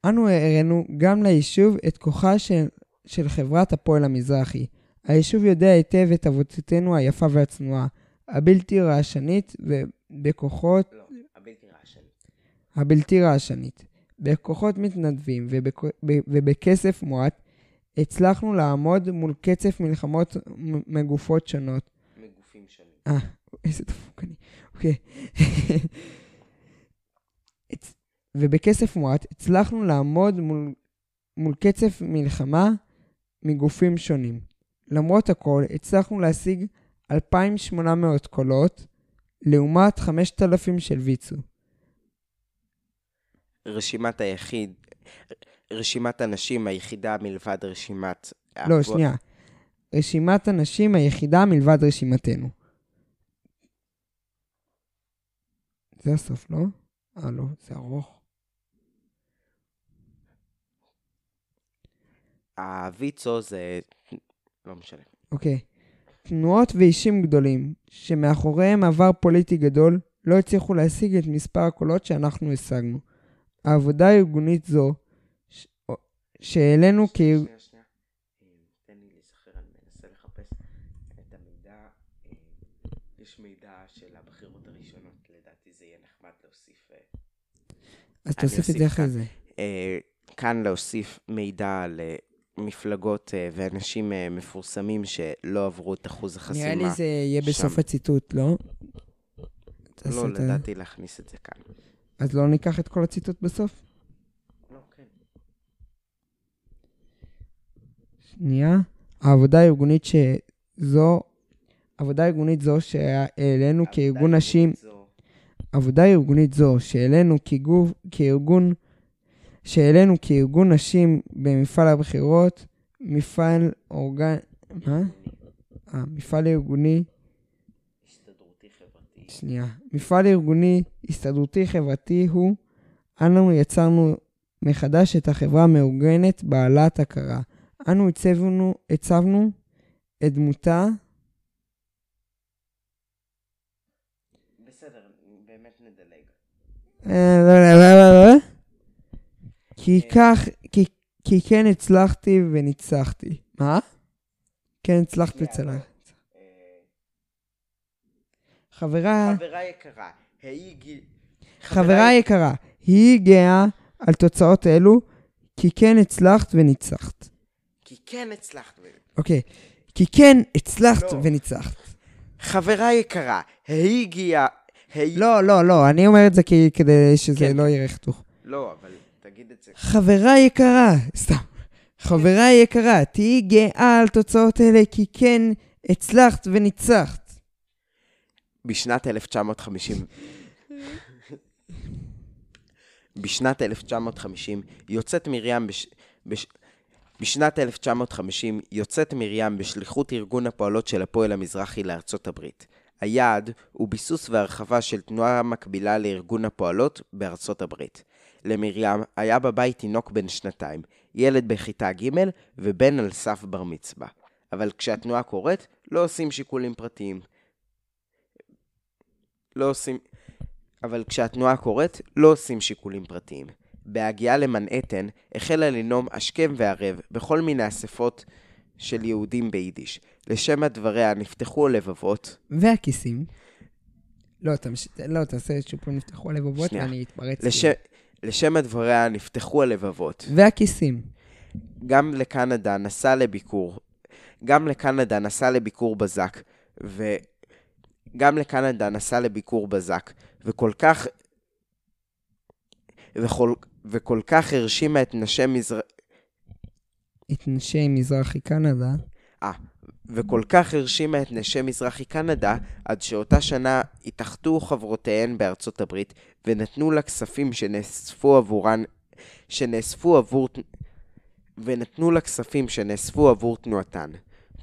אנו הראינו גם ליישוב את כוחה של, של חברת הפועל המזרחי. היישוב יודע היטב את עבודתנו היפה והצנועה. הבלתי רעשנית ובכוחות לא, הבלתי רעשנית. הבלתי רעשנית. בכוחות מתנדבים ובכ... ובכסף מועט, הצלחנו לעמוד מול קצף מלחמות מגופות שונות. מגופים שונים. אה, איזה דפוק אני. אוקיי. ובכסף מועט הצלחנו לעמוד מול, מול קצף מלחמה מגופים שונים. למרות הכל, הצלחנו להשיג 2,800 קולות, לעומת 5,000 של ויצו. רשימת היחיד, רשימת הנשים היחידה מלבד רשימת... לא, שנייה. רשימת הנשים היחידה מלבד רשימתנו. זה הסוף, לא? אה, לא, זה ארוך. הוויצו זה... לא משנה. אוקיי. תנועות ואישים גדולים, שמאחוריהם עבר פוליטי גדול, לא הצליחו להשיג את מספר הקולות שאנחנו השגנו. העבודה הארגונית זו. שהעלינו כ... שנייה, שנייה. תן לי להיזכר, אני מנסה לחפש את המידע. יש מידע של הבחירות הראשונות, לדעתי זה יהיה נחמד להוסיף... אה, אז תוסיף את זה אחרי. זה. אה, כאן להוסיף מידע על מפלגות אה, ואנשים אה, מפורסמים שלא עברו את אחוז החסימה. נראה לי זה יהיה בסוף. הציטוט, לא? לא, לדעתי להכניס את זה כאן. אז לא ניקח את כל הציטוט בסוף? לא, כן. שנייה. העבודה הארגונית שזו, עבודה ארגונית זו שהעלינו כארגון נשים, עבודה ארגונית זו שהעלינו כגוף, כארגון, שהעלינו כארגון נשים במפעל הבחירות, מפעל אורגן... מה? אה, מפעל ארגוני, הסתדרותי חברתי. שנייה. מפעל ארגוני הסתדרותי חברתי הוא, אנו יצרנו מחדש את החברה המאורגנת בעלת הכרה. אנו הצבנו, הצבנו את דמותה, בסדר, באמת נדלג. אה, לא, לא, לא, לא, לא. כי כך, כי, כי כן הצלחתי וניצחתי. מה? כן הצלחתי שנייה, וצלח. אה, חברה, חברה יקרה, היי גיל... חברה יקרה, היא גאה על תוצאות אלו, כי כן הצלחת וניצחת. כן הצלחת. אוקיי. כי כן הצלחת לא. וניצחת. חברה יקרה, היי הגיעה... לא, לא, לא, אני אומר את זה כי, כדי שזה כן, לא. יראה חתוך. לא, אבל תגיד את זה. חברה יקרה, סתם. חברה יקרה, תהיי גאה על תוצאות אלה, כי כן הצלחת וניצחת. בשנת 1950... (laughs) בשנת 1950 יוצאת מרים בש... בש... בשנת 1950 יוצאת מרים בשליחות ארגון הפועלות של הפועל המזרחי לארצות הברית. היעד הוא ביסוס והרחבה של תנועה מקבילה לארגון הפועלות בארצות הברית. למרים היה בבית תינוק בן שנתיים, ילד בכיתה ג' ובן על סף בר מצווה. אבל כשהתנועה קורית, לא עושים שיקולים פרטיים. לא עושים... אבל כשהתנועה קורית, לא עושים שיקולים פרטיים. בהגיעה למנהטן, החלה לנאום השכם והערב בכל מיני אספות של יהודים ביידיש. לשם הדבריה נפתחו הלבבות, והכיסים. לא, תמש... לא, תעשה שוב פעם נפתחו הלבבות שנייה. ואני אתפרץ. לש... לשם הדבריה נפתחו הלבבות. והכיסים. גם לקנדה נסע לביקור, גם לקנדה נסע לביקור בזק, וגם לקנדה נסע לביקור בזק, וכל כך, וכל, וכל כך הרשימה את נשי מזר... את נשי מזרחי קנדה. וכל כך הרשימה את נשי מזרחי קנדה, עד שאותה שנה התאחדו חברותיהן בארצות הברית, ונתנו לה כספים שנאספו עבורן, שנאספו עבור, ונתנו לה כספים שנאספו עבור תנועתן.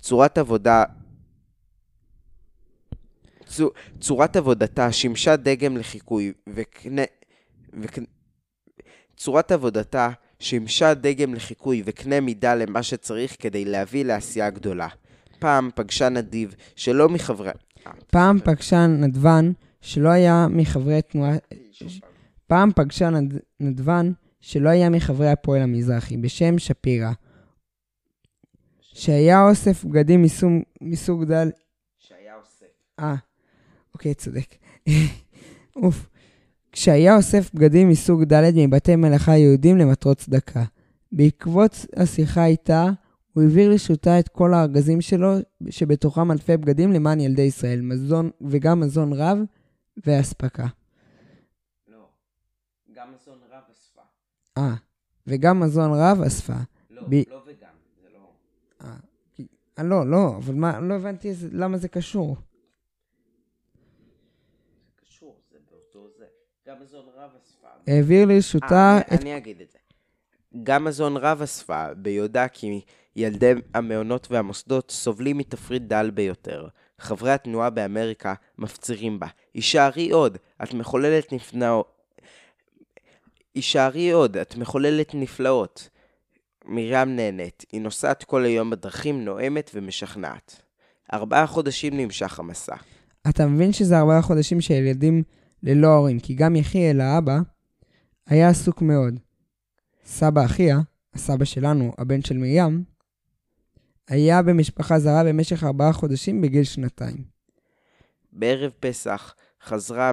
צורת עבודה... צו, צורת עבודתה שימשה דגם לחיקוי, וקנה... וקנה... צורת עבודתה שימשה דגם לחיקוי וקנה מידה למה שצריך כדי להביא לעשייה גדולה. פעם פגשה נדיב שלא מחברי... פעם פגשה נדבן שלא היה מחברי תנועה... פעם פגשה נד... נדבן שלא היה מחברי הפועל המזרחי, בשם שפירא, שהיה אוסף בגדים מסוג, מסוג דל... שהיה אוסף. אה. אוקיי, צודק. (laughs) אוף. כשהיה אוסף בגדים מסוג ד' מבתי מלאכה יהודים למטרות צדקה. בעקבות השיחה איתה, הוא העביר לרשותה את כל הארגזים שלו, שבתוכם אלפי בגדים למען ילדי ישראל, מזון, וגם מזון רב ואספקה. לא, גם מזון רב אספה. אה, וגם מזון רב אספה. לא, ב- לא וגם, זה לא... אה, לא, לא, אבל מה, לא הבנתי למה זה קשור. זה קשור, זה באותו זה. גם מזון רב אספה. העביר לרשותה אה, את... אני- אגיד את זה. גם מזון רב אספה, ביודעה כי ילדי המעונות והמוסדות סובלים מתפריט דל ביותר. חברי התנועה באמריקה מפצירים בה. הישארי עוד, את מחוללת נפלאות. הישארי עוד, את מחוללת נפלאות. מרים נהנית, היא נוסעת כל היום בדרכים, נואמת ומשכנעת. ארבעה חודשים נמשך המסע. אתה מבין שזה ארבעה חודשים של ילדים ללא הורים, כי גם יחיאל, האבא, היה עסוק מאוד. סבא אחיה, הסבא שלנו, הבן של מרים, היה במשפחה זרה במשך ארבעה חודשים בגיל שנתיים. בערב פסח חזרה...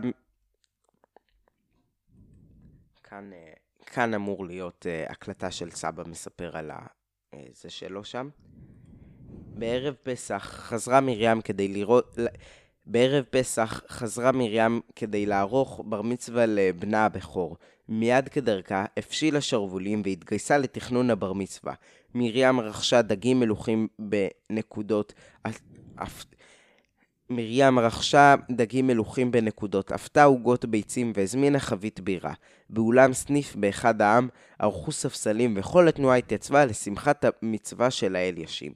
כאן, אה, כאן אמור להיות אה, הקלטה של סבא מספר על אה, זה שלו שם. בערב פסח חזרה מרים כדי לראות... בערב פסח חזרה מרים כדי לערוך בר מצווה לבנה הבכור. מיד כדרכה הפשילה שרוולים והתגייסה לתכנון הבר מצווה. מרים רכשה דגים מלוכים בנקודות, מרים רכשה דגים מלוכים בנקודות, עפתה עוגות ביצים והזמינה חבית בירה. באולם סניף באחד העם ערכו ספסלים וכל התנועה התייצבה לשמחת המצווה של האל ישים.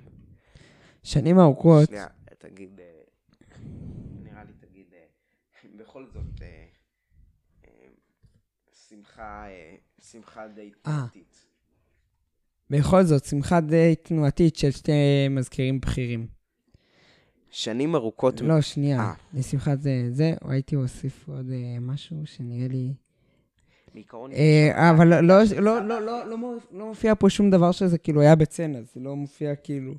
שנים ארוכות, שנייה, תגיד, אה, נראה לי תגיד, אה, בכל זאת, אה, אה, שמחה, אה, שמחה די אה. תנועתית. בכל זאת, שמחה די תנועתית של שתי מזכירים בכירים. שנים ארוכות... לא, שנייה. אה. לשמחת זה, זה, או הייתי אוסיף עוד אה, משהו שנראה לי... בעיקרון... אה, אבל לא, לא, לא, לא, לא, לא, מופיע- לא מופיע פה שום דבר שזה כאילו היה בצנע, זה לא מופיע כאילו...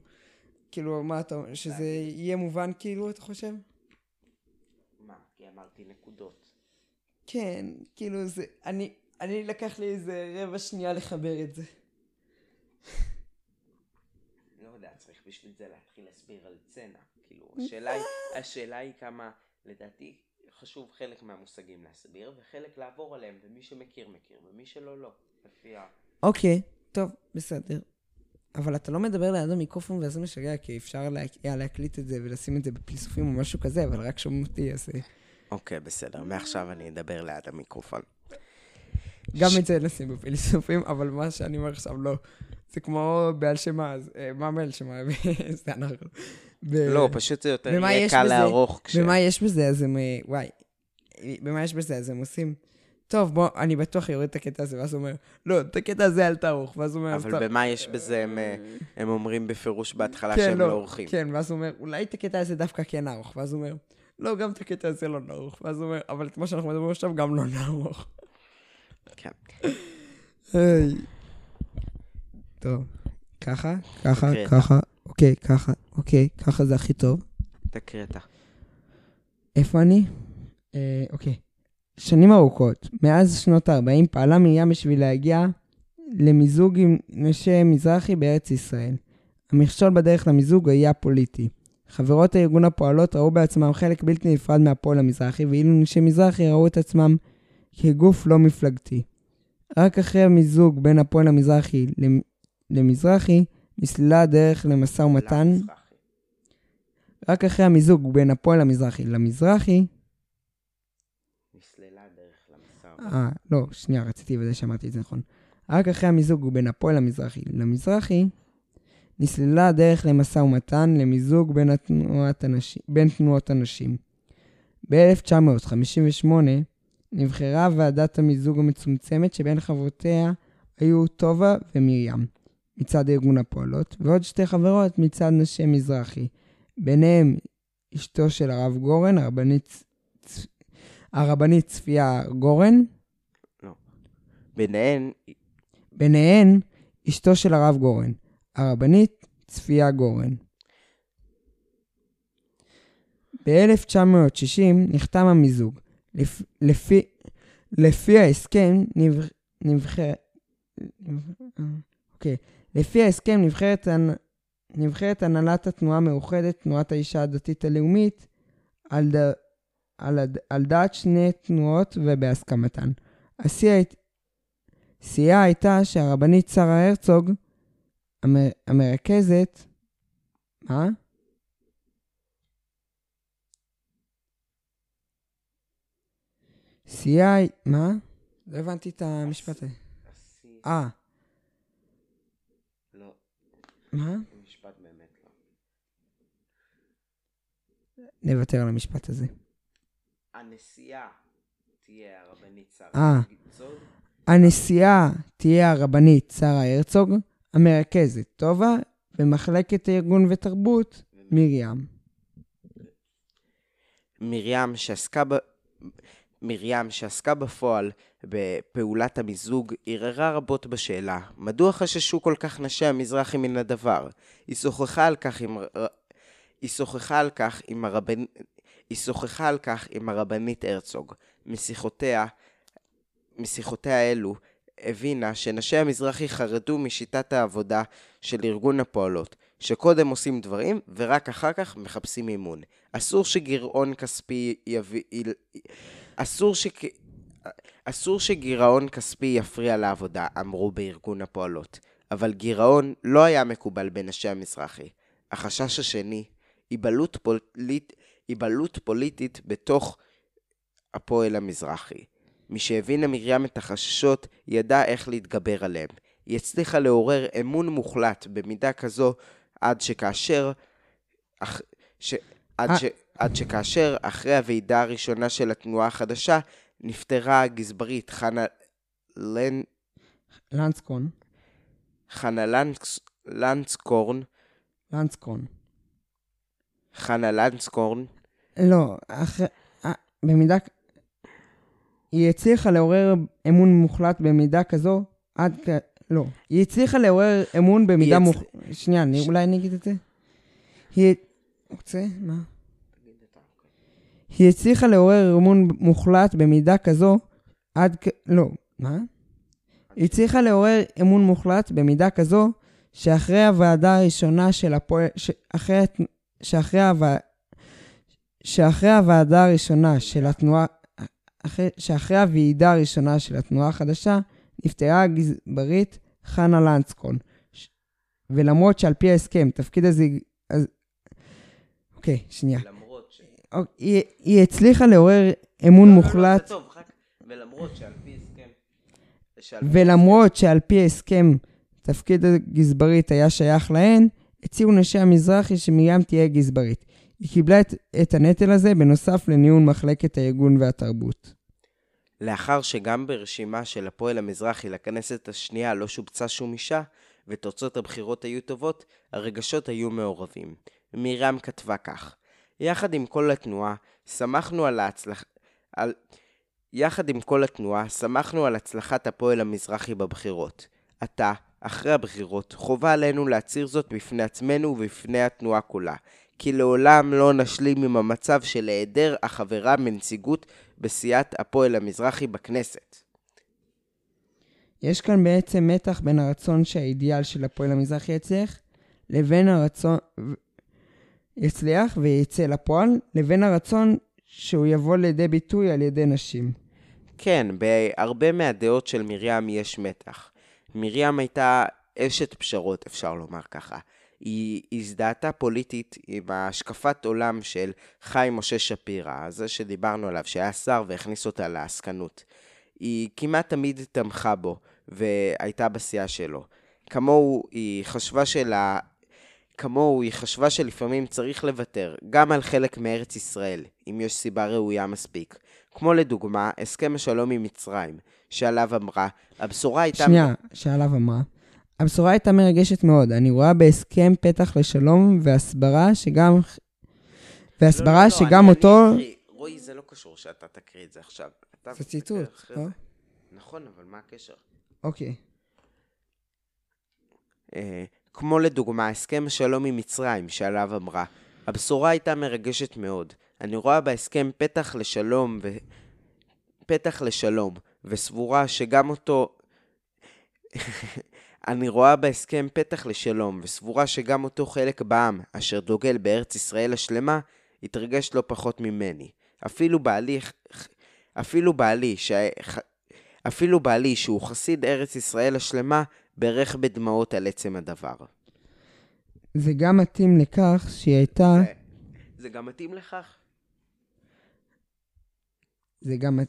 כאילו, מה אתה שזה יהיה מובן כאילו, אתה חושב? כי אמרתי נקודות. כן, כאילו זה, אני, אני לקח לי איזה רבע שנייה לחבר את זה. לא יודע, צריך בשביל זה להתחיל להסביר על צנע. כאילו, השאלה היא, השאלה היא כמה, לדעתי, חשוב חלק מהמושגים להסביר, וחלק לעבור עליהם, ומי שמכיר מכיר, ומי שלא לא. לפי ה... אוקיי, טוב, בסדר. אבל אתה לא מדבר ליד המיקרופון וזה משגע, כי אפשר לה, להקליט את זה ולשים את זה בפלסופים או משהו כזה, אבל רק שומעים אותי, אז אה, אוקיי, בסדר, מעכשיו אני אדבר ליד המיקרופון. גם את זה נשים בפלסופים, אבל מה שאני אומר עכשיו לא. זה כמו בעל שמה, מה בעל שמה? זה אנחנו. לא, פשוט זה יותר יהיה קל? לערוך. ומה יש בזה? אז הם... אה, וואי. במה יש בזה? אז הם עושים... טוב, בוא, אני בטוח יוריד את הקטע הזה, ואז הוא אומר, לא, את הקטע הזה אל תערוך, ואז הוא אומר, "אז אבל טוב." במה יש בזה, הם, אה, הם אומרים בפירוש בהתחלה כן, שהם לא, לא עורכים. כן, ואז הוא אומר, אולי את הקטע הזה דווקא כן נערוך, ואז הוא אומר, לא, גם את הקטע הזה לא נערוך, ואז הוא אומר, אבל את מה שאנחנו מדברים עכשיו גם לא נערוך. כן. היי. טוב, ככה, ככה. ככה, אוקיי, ככה, אוקיי, ככה זה הכי טוב. תקריא אתה. איפה אני? אה, אוקיי. שנים ארוכות, מאז שנות ה-40, פעלה מרים בשביל להגיע למיזוג עם נשי מזרחי בארץ ישראל. המכשול בדרך למיזוג היה פוליטי. חברות הארגון הפועלות ראו בעצמם חלק בלתי נפרד מהפועל המזרחי, ואילו נשי מזרחי ראו את עצמם כגוף לא מפלגתי. רק אחרי המיזוג בין הפועל המזרחי למ- למזרחי, נסללה הדרך למשא ומתן. למזרחי. רק אחרי המיזוג בין הפועל המזרחי למזרחי, נסללה. אה, לא, שנייה, רציתי לוודא שאמרתי את זה נכון. רק אחרי המיזוג בין הפועל המזרחי למזרחי, נסללה הדרך למשא ומתן למיזוג בין, התנועת הנשים, בין תנועות הנשים. ב-1958 נבחרה ועדת המיזוג המצומצמת שבין חברותיה היו טובה ומרים מצד ארגון הפועלות, ועוד שתי חברות מצד נשי מזרחי. ביניהם אשתו של הרב גורן, הרבנית, הרבנית צפיה גורן, ביניהן, ביניהן אשתו של הרב גורן, הרבנית צפיה גורן. ב-1960 נחתם המיזוג. לפ... לפי, לפי ההסכם נבח... נבחר... אוקיי. לפי ההסכם נבחרת, נבחרת הנהלת התנועה המאוחדת, תנועת האישה הדתית הלאומית, על, ד... על, הד... על דעת שני תנועות ובהסכמתן. השיאה הייתה שהרבנית שרה הרצוג, המר... המרכזת, מה? CI, מה? לא הבנתי את המשפט הזה. אה. לא. מה? משפט באמת לא. נוותר על המשפט הזה. הנשיאה תהיה הרבנית שרה אה. הרצוג, הנשיאה תהיה הרבנית שרה הרצוג, המרכזת טובה, ומחלקת הארגון ותרבות, מרים. מרים שעסקה ב... מרים שעסקה בפועל בפעולת המיזוג ערערה רבות בשאלה מדוע חששו כל כך נשי המזרחי מן הדבר. היא שוחחה על כך עם... היא שוחחה על כך עם הרבנ... היא שוחחה על כך עם הרבנית הרצוג. משיחותיה, משיחותיה אלו הבינה שנשי המזרחי חרדו משיטת העבודה של ארגון הפועלות, שקודם עושים דברים ורק אחר כך מחפשים מימון. אסור שגירעון כספי יביא... אסור ש... אסור שגירעון כספי יפריע לעבודה, אמרו בארגון הפועלות. אבל גירעון לא היה מקובל בנשי המזרחי. החשש השני, היבלות, פוליט... פוליטית בתוך הפועל המזרחי. משהבינה מרים את החששות, ידעה איך להתגבר עליהם. היא הצליחה לעורר אמון מוחלט במידה כזו עד שכאשר... אח... ש... עד, ש... עד שכאשר, אחרי הוועידה הראשונה של התנועה החדשה, נפטרה הגזברית חנה לנ... לנסקון. חנה לנס... לנסקורן, לנסקון. חנה לנסקורן, לא, אחרי... אה, במידה... היא הצליחה לעורר אמון מוחלט במידה כזו עד כ... לא. היא הצליחה לעורר אמון במידה היא הצ- מוח... שנייה, אני אולי אני אגיד את זה. היא... רוצה? מה? היא הצליחה לעורר אמון מוחלט במידה כזו עד כ... לא. מה? היא הצליחה לעורר אמון מוחלט במידה כזו שאחרי הוועדה הראשונה של הפועל... הת- שאחרי הוועדה... שאחרי הוועדה הראשונה של התנועה, אחרי, שאחרי הוועידה הראשונה של התנועה החדשה, נפטרה הגזברית חנה לנסקון. ש- ולמרות שעל פי ההסכם, תפקיד הזיג... אז... אוקיי, שנייה. למרות ש... אוקיי, היא, היא הצליחה לעורר אמון מוחלט, לא, טוב, רק... ולמרות שעל פי הסכם... שעל ולמרות שעל פי ההסכם תפקיד הגזברית היה שייך להן, הציעו נשי המזרחי שמרים תהיה גזברית. היא קיבלה את, את הנטל הזה בנוסף לניהול מחלקת הארגון והתרבות. לאחר שגם ברשימה של הפועל המזרחי לכנסת השנייה לא שובצה שום אישה, ותוצאות הבחירות היו טובות, הרגשות היו מעורבים. מרים כתבה כך: יחד עם כל התנועה, שמחנו על ההצלח... על... יחד עם כל התנועה, שמחנו על הצלחת הפועל המזרחי בבחירות. עתה, אחרי הבחירות, חובה עלינו להצהיר זאת בפני עצמנו ובפני התנועה כולה, כי לעולם לא נשלים עם המצב של היעדר החברה מנציגות בסיעת הפועל המזרחי בכנסת. יש כאן בעצם מתח בין הרצון שהאידיאל של הפועל המזרחי יצליח, לבין הרצון... יצליח ויצא לפועל, לבין הרצון שהוא יבוא לידי ביטוי על ידי נשים. כן, בהרבה מהדעות של מרים יש מתח. מרים הייתה אשת פשרות, אפשר לומר ככה. היא הזדהתה פוליטית עם השקפת עולם של חיים משה שפירא, זה שדיברנו עליו, שהיה שר והכניס אותה לעסקנות. היא כמעט תמיד תמכה בו, והייתה בסיעה שלו. כמוהו, היא חשבה שלה... כמוהו, היא חשבה שלפעמים צריך לוותר, גם על חלק מארץ ישראל, אם יש סיבה ראויה מספיק. כמו לדוגמה, הסכם השלום עם מצרים, שעליו אמרה, הבשורה הייתה... שנייה, שעליו אמרה. הבשורה הייתה מרגשת מאוד. אני רואה בהסכם פתח לשלום והסברה שגם... לא, והסברה לא, לא, שגם אני- אותו... אני. רועי, זה לא קשור שאתה תקריא את זה עכשיו. זה ציטוט, לא? נכון, אבל מה הקשר? אוקיי. אה, כמו לדוגמה, הסכם השלום עם מצרים, שעליו אמרה, הבשורה הייתה מרגשת מאוד. אני רואה בהסכם פתח לשלום ו... פתח לשלום, וסבורה שגם אותו... אני רואה בהסכם פתח לשלום, וסבורה שגם אותו חלק בעם, אשר דוגל בארץ ישראל השלמה, יתרגש לא פחות ממני. אפילו בעלי, אפילו בעלי, ש... אפילו בעלי, שהוא חסיד ארץ ישראל השלמה, ברך בדמעות על עצם הדבר. זה גם מתאים לכך שהיא הייתה... זה גם מתאים לכך? זה גם,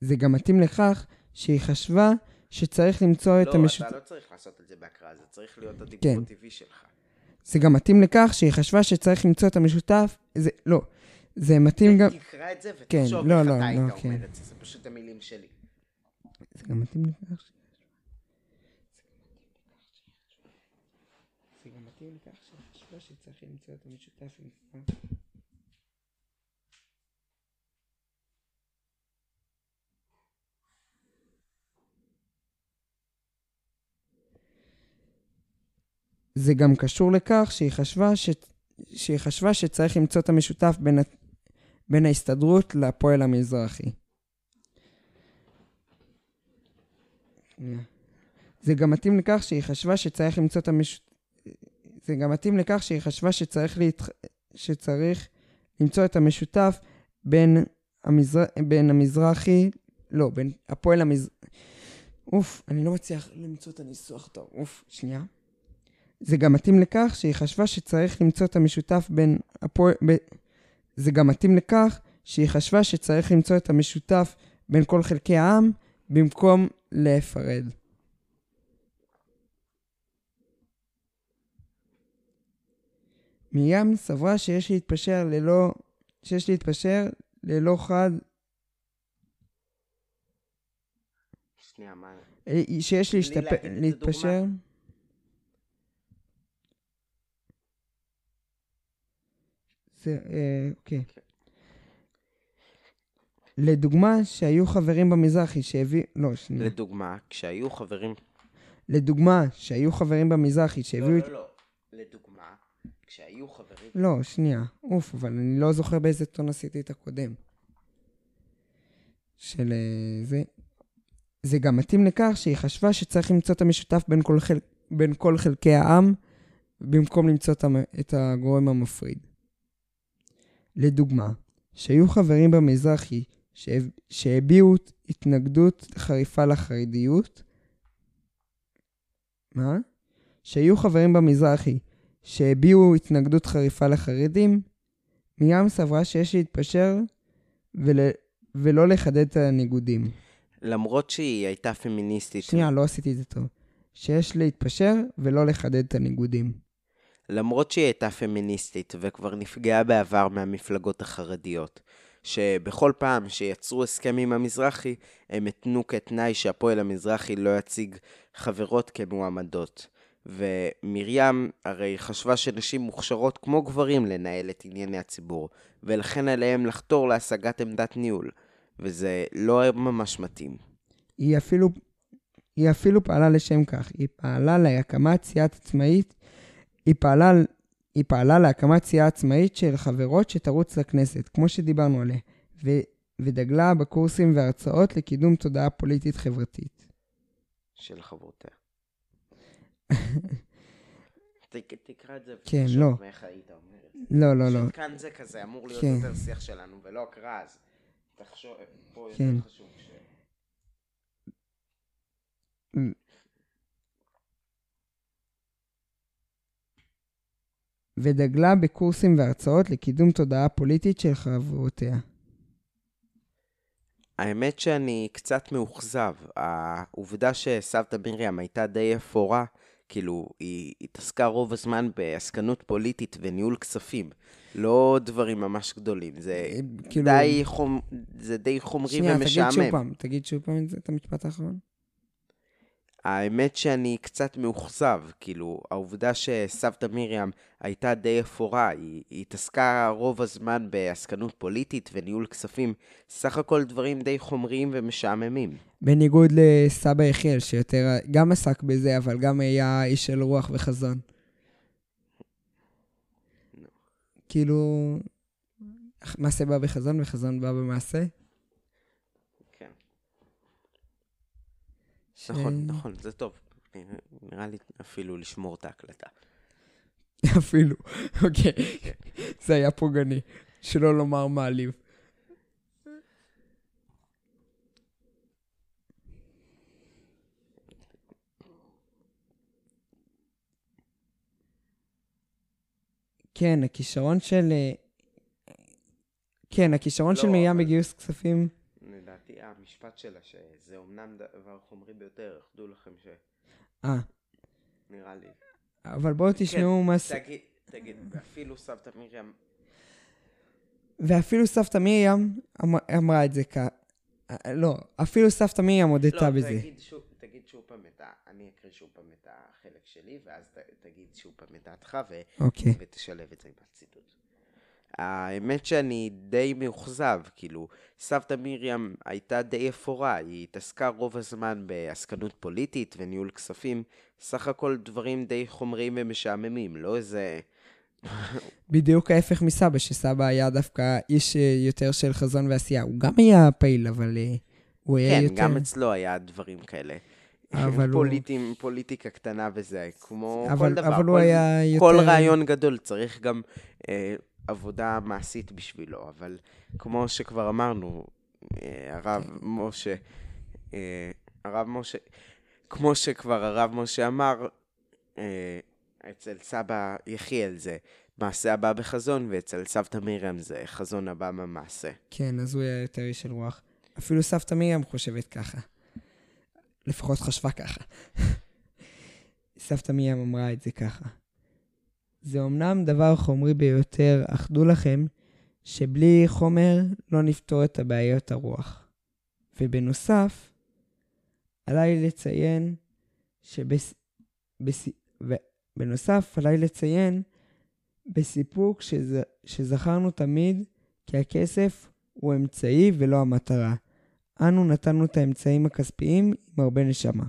זה גם מתאים לכך שהיא חשבה שצריך למצוא לא, את המשותף... לא, אתה לא צריך לעשות את זה בהקראה, זה צריך להיות הדיבור כן. הטבעי שלך. זה גם מתאים לכך שהיא חשבה שצריך למצוא את המשותף... זה... לא. זה מתאים גם... תקרא את זה כן, ותחשוב לא, איך לא, אתה לא, היית כן. אומר את זה, זה פשוט המילים שלי. זה גם מתאים לכך ש... זה גם מתאים לכך שהיא חשבה שצריך למצוא את המשותף עם... זה גם קשור לכך שהיא חשבה, ש... שהיא חשבה שצריך למצוא את המשותף בין, ה... בין ההסתדרות לפועל המזרחי. זה גם מתאים לכך שהיא חשבה שצריך למצוא את המש... זה גם מתאים לכך שהיא חשבה שצריך, להת... שצריך למצוא את המשותף בין, המזר... בין המזרחי, לא, בין הפועל המז... אוף, אני לא מצליח למצוא את הניסוח טוב. אוף, שנייה. זה גם מתאים לכך שהיא חשבה שצריך למצוא את המשותף בין הפועל... ב... זה גם מתאים לכך שהיא חשבה שצריך למצוא את המשותף בין כל חלקי העם במקום לפרד. מרים סברה שיש להתפשר ללא... שיש להתפשר ללא חד... שנייה, מה... אה, שיש להשתפ... להתפשר... זה, אה, אוקיי. לדוגמה, שהיו חברים במזרחי שהביא... לא, שנייה. לדוגמה, כשהיו חברים... לדוגמה, שהיו חברים במזרחי שהביאו... לא, לא, לא. לדוגמה, כשהיו חברים... לא, שנייה. אוף, אבל אני לא זוכר באיזה טון עשיתי את הקודם. של אה, זה. זה גם מתאים לכך שהיא חשבה שצריך למצוא את המשותף בין כל, חל... בין כל חלקי העם, במקום למצוא. את הגורם המפריד. לדוגמה, שהיו חברים במזרחי שהב... שהביעו התנגדות חריפה לחרדיות, מה? שהיו חברים במזרחי שהביעו התנגדות חריפה לחרדים, מרים סברה שיש להתפשר ול... ולא לחדד את הניגודים. למרות שהיא הייתה פמיניסטית, שנייה, לא עשיתי את זה טוב. שיש להתפשר ולא לחדד את הניגודים. למרות שהיא הייתה פמיניסטית וכבר נפגעה בעבר מהמפלגות החרדיות, שבכל פעם שיצרו הסכם עם המזרחי, הם התנו כתנאי שהפועל המזרחי לא יציג חברות כמועמדות. ומרים הרי חשבה שנשים מוכשרות כמו גברים לנהל את ענייני הציבור, ולכן עליהם לחתור להשגת עמדת ניהול, וזה לא ממש מתאים. היא אפילו, היא אפילו פעלה לשם כך. היא פעלה להקמת סיעה עצמאית, היא פעלה, היא פעלה להקמת סיעה עצמאית של חברות שתרוץ לכנסת, כמו שדיברנו עליה, ו, ודגלה בקורסים והרצאות לקידום תודעה פוליטית חברתית. של חברותיה. (laughs) תק- תקרא את זה כן, לא. מאיך היית אומר את זה. לא, לא, לא. כאן זה כזה אמור להיות כן. יותר שיח שלנו, ולא הקראה, אז תחשוב, פה יותר כן. חשוב ש... ודגלה בקורסים והרצאות לקידום תודעה פוליטית של חברותיה. האמת שאני קצת מאוכזב. העובדה שסבתא מרים הייתה די אפורה, כאילו, היא התעסקה רוב הזמן בעסקנות פוליטית וניהול כספים. לא דברים ממש גדולים. זה אה, כאילו- די, חומ... זה די חומרי שנייה, תגיד שוב ומשעמם. פעם, תגיד שוב פעם את המשפט האחרון. האמת שאני קצת מאוכזב, כאילו, העובדה שסבתא מרים הייתה די אפורה, היא, היא התעסקה רוב הזמן בעסקנות פוליטית וניהול כספים, סך הכל דברים די חומריים ומשעממים. בניגוד לסבא יחיאל, שיותר גם עסק בזה, אבל גם היה איש של רוח וחזון. כאילו, מעשה בא בחזון וחזון בא במעשה. כן. ש- נכון, נכון, זה טוב. נראה לי אפילו לשמור את ההקלטה. (laughs) אפילו, אוקיי. זה היה פוגעני, שלא לומר מעליב. כן, הכישרון של... אה, כן, הכישרון של לא, מרים אבל- בגיוס כספים... לדעתי, המשפט שלה, שזה אומנם דבר חומרי ביותר, חדו לכם ש... אה, נראה לי. אבל בואו תשמעו מה... ס- תגיד, תגיד, ואפילו סבתא מרים, ואפילו סבתא מרים אמ- אמרה את זה כ... אה, לא, אפילו סבתא מרים הודתה לא, בזה. תגיד שוב, תגיד שוב פעם את ה... אני אקריא שוב פעם את החלק שלי, ואז ת, תגיד שוב פעם את דעתך, ו... אוקיי. ותשלב את זה עם הציטוט. האמת שאני די מאוכזב, כאילו, סבתא מרים הייתה די אפורה, היא התעסקה רוב הזמן בעסקנות פוליטית וניהול כספים, סך הכל דברים די חומריים ומשעממים, לא איזה... בדיוק ההפך מסבא, שסבא היה דווקא איש אה, יותר של חזון ועשייה. הוא גם היה פעיל, אבל אה, הוא היה כן, יותר... גם אצלו היה דברים כאלה. אבל הוא- פוליטים, פוליטיקה קטנה וזה, כמו אבל- כל דבר. אבל הוא כל- היה יותר... כל רעיון גדול צריך גם אה, עבודה מעשית בשבילו, אבל כמו שכבר אמרנו, אה, הרב. משה, אה, הרב משה, כמו שכבר הרב משה אמר, אה, אצל סבא יחיאל זה מעשה הבא בחזון, ואצל סבתא מרים זה חזון הבא במעשה. כן, אז הוא היה יותר איש של רוח. אפילו סבתא מרים חושבת ככה. לפחות חשבה ככה. (laughs) סבתא מרים אמרה את זה ככה. זה אמנם דבר חומרי ביותר, אך דעו לכם שבלי חומר לא נפתור את הבעיות הרוח. ובנוסף, עליי לציין שבס... בס... ו... בנוסף, עליי לציין בסיפוק שז... שזכרנו תמיד כי הכסף הוא אמצעי ולא המטרה. אנו נתנו את האמצעים הכספיים עם הרבה נשמה.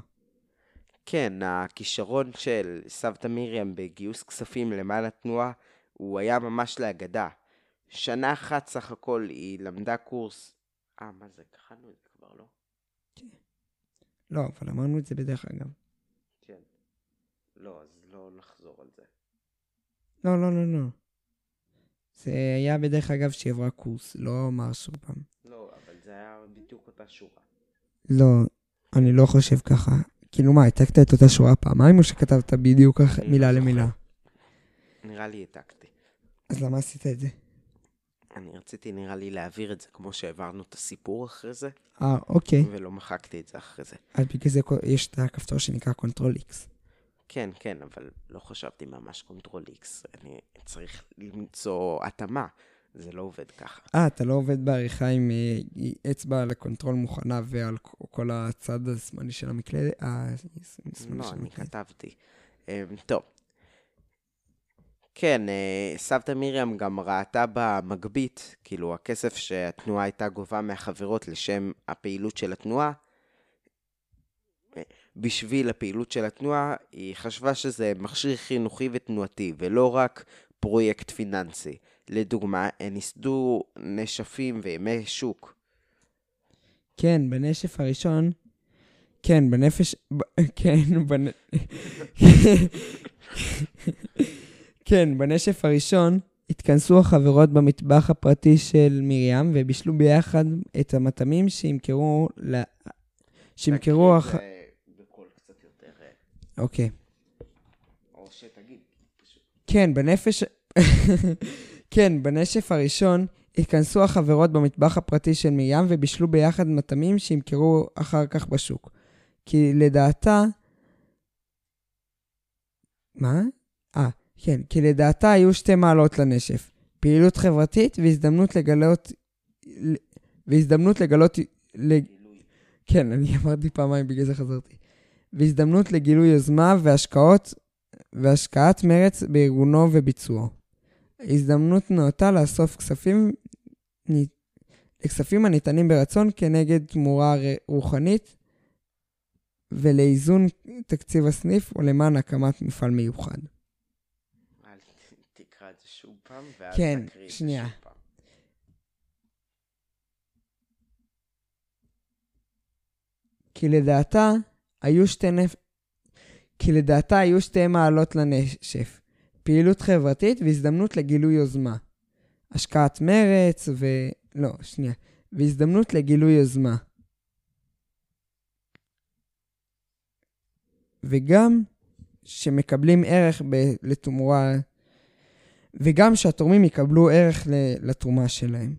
כן, הכישרון של סבתא מרים בגיוס כספים למען התנועה, הוא היה ממש לאגדה. שנה אחת סך הכל היא למדה קורס... אה, מה זה? קראנו את זה כבר, לא? לא, אבל אמרנו את זה בדרך אגב. כן. לא, אז לא נחזור על זה. לא, לא, לא, לא. זה היה בדרך אגב שהיא עברה קורס, לא אמר שוב פעם. לא, אבל זה היה בדיוק אותה שורה. לא, אני לא חושב ככה. כאילו מה, העתקת את אותה שורה פעמיים, או שכתבת בדיוק אני לא מילה. למילה? נראה לי העתקתי. אז למה עשית את זה? אני רציתי נראה לי להעביר את זה כמו שהעברנו את הסיפור אחרי זה, אה, אוקיי. ולא מחקתי את זה אחרי זה. אז בגלל זה יש את הכפתור שנקרא control X. כן, כן, אבל לא חשבתי ממש control X. אני צריך למצוא התאמה. זה לא עובד ככה. אה, אתה לא עובד בעריכה עם אה, אצבע לקונטרול מוכנה ועל כל הצד השמאלי של המקלדת? אה, השמאלי לא, של אני המקלדת. כתבתי. אמ, טוב. כן, אה, סבתא מרים גם ראתה במגבית, כאילו הכסף שהתנועה הייתה גובה מהחברות לשם הפעילות של התנועה, אה, בשביל הפעילות של התנועה, היא חשבה שזה מכשיר חינוכי ותנועתי, ולא רק פרויקט פיננסי. לדוגמה, הן ייסדו נשפים וימי שוק. כן, בנשף הראשון, כן, בנפש, ב- (laughs) כן, בנ... (laughs) כן, בנשף הראשון התכנסו החברות במטבח הפרטי של מרים ובישלו ביחד את המטעמים שימכרו, ל... שימכרו, אח... בקול קצת יותר... אוקיי. או שתגיד. כן, בנפש... (laughs) כן, בנשף הראשון התכנסו החברות במטבח הפרטי של מרים ובישלו ביחד מטעמים שימכרו אחר כך בשוק. כי לדעתה... מה? אה, כן, כי לדעתה היו שתי מעלות לנשף. פעילות חברתית והזדמנות לגלות... והזדמנות לגלות... לג... כן, אני אמרתי פעמיים, בגלל זה חזרתי. והזדמנות לגילוי יוזמה והשקעות והשקעת מרץ בארגונו וביצועו. הזדמנות נאותה לאסוף כספים, לכספים הניתנים ברצון כנגד תמורה רוחנית ולאיזון תקציב הסניף ולמען הקמת מפעל מיוחד. אל תקרא את זה שוב פעם, ואל כן, תקריא את זה שוב פעם. כי לדעתה היו שתי נפ... כי לדעתה היו שתי מעלות לנשף, פעילות חברתית והזדמנות לגילוי יוזמה. השקעת מרץ ו... לא, שנייה. והזדמנות לגילוי יוזמה. וגם שמקבלים ערך ב- לתמורה, וגם שהתורמים יקבלו ערך ל- לתרומה שלהם.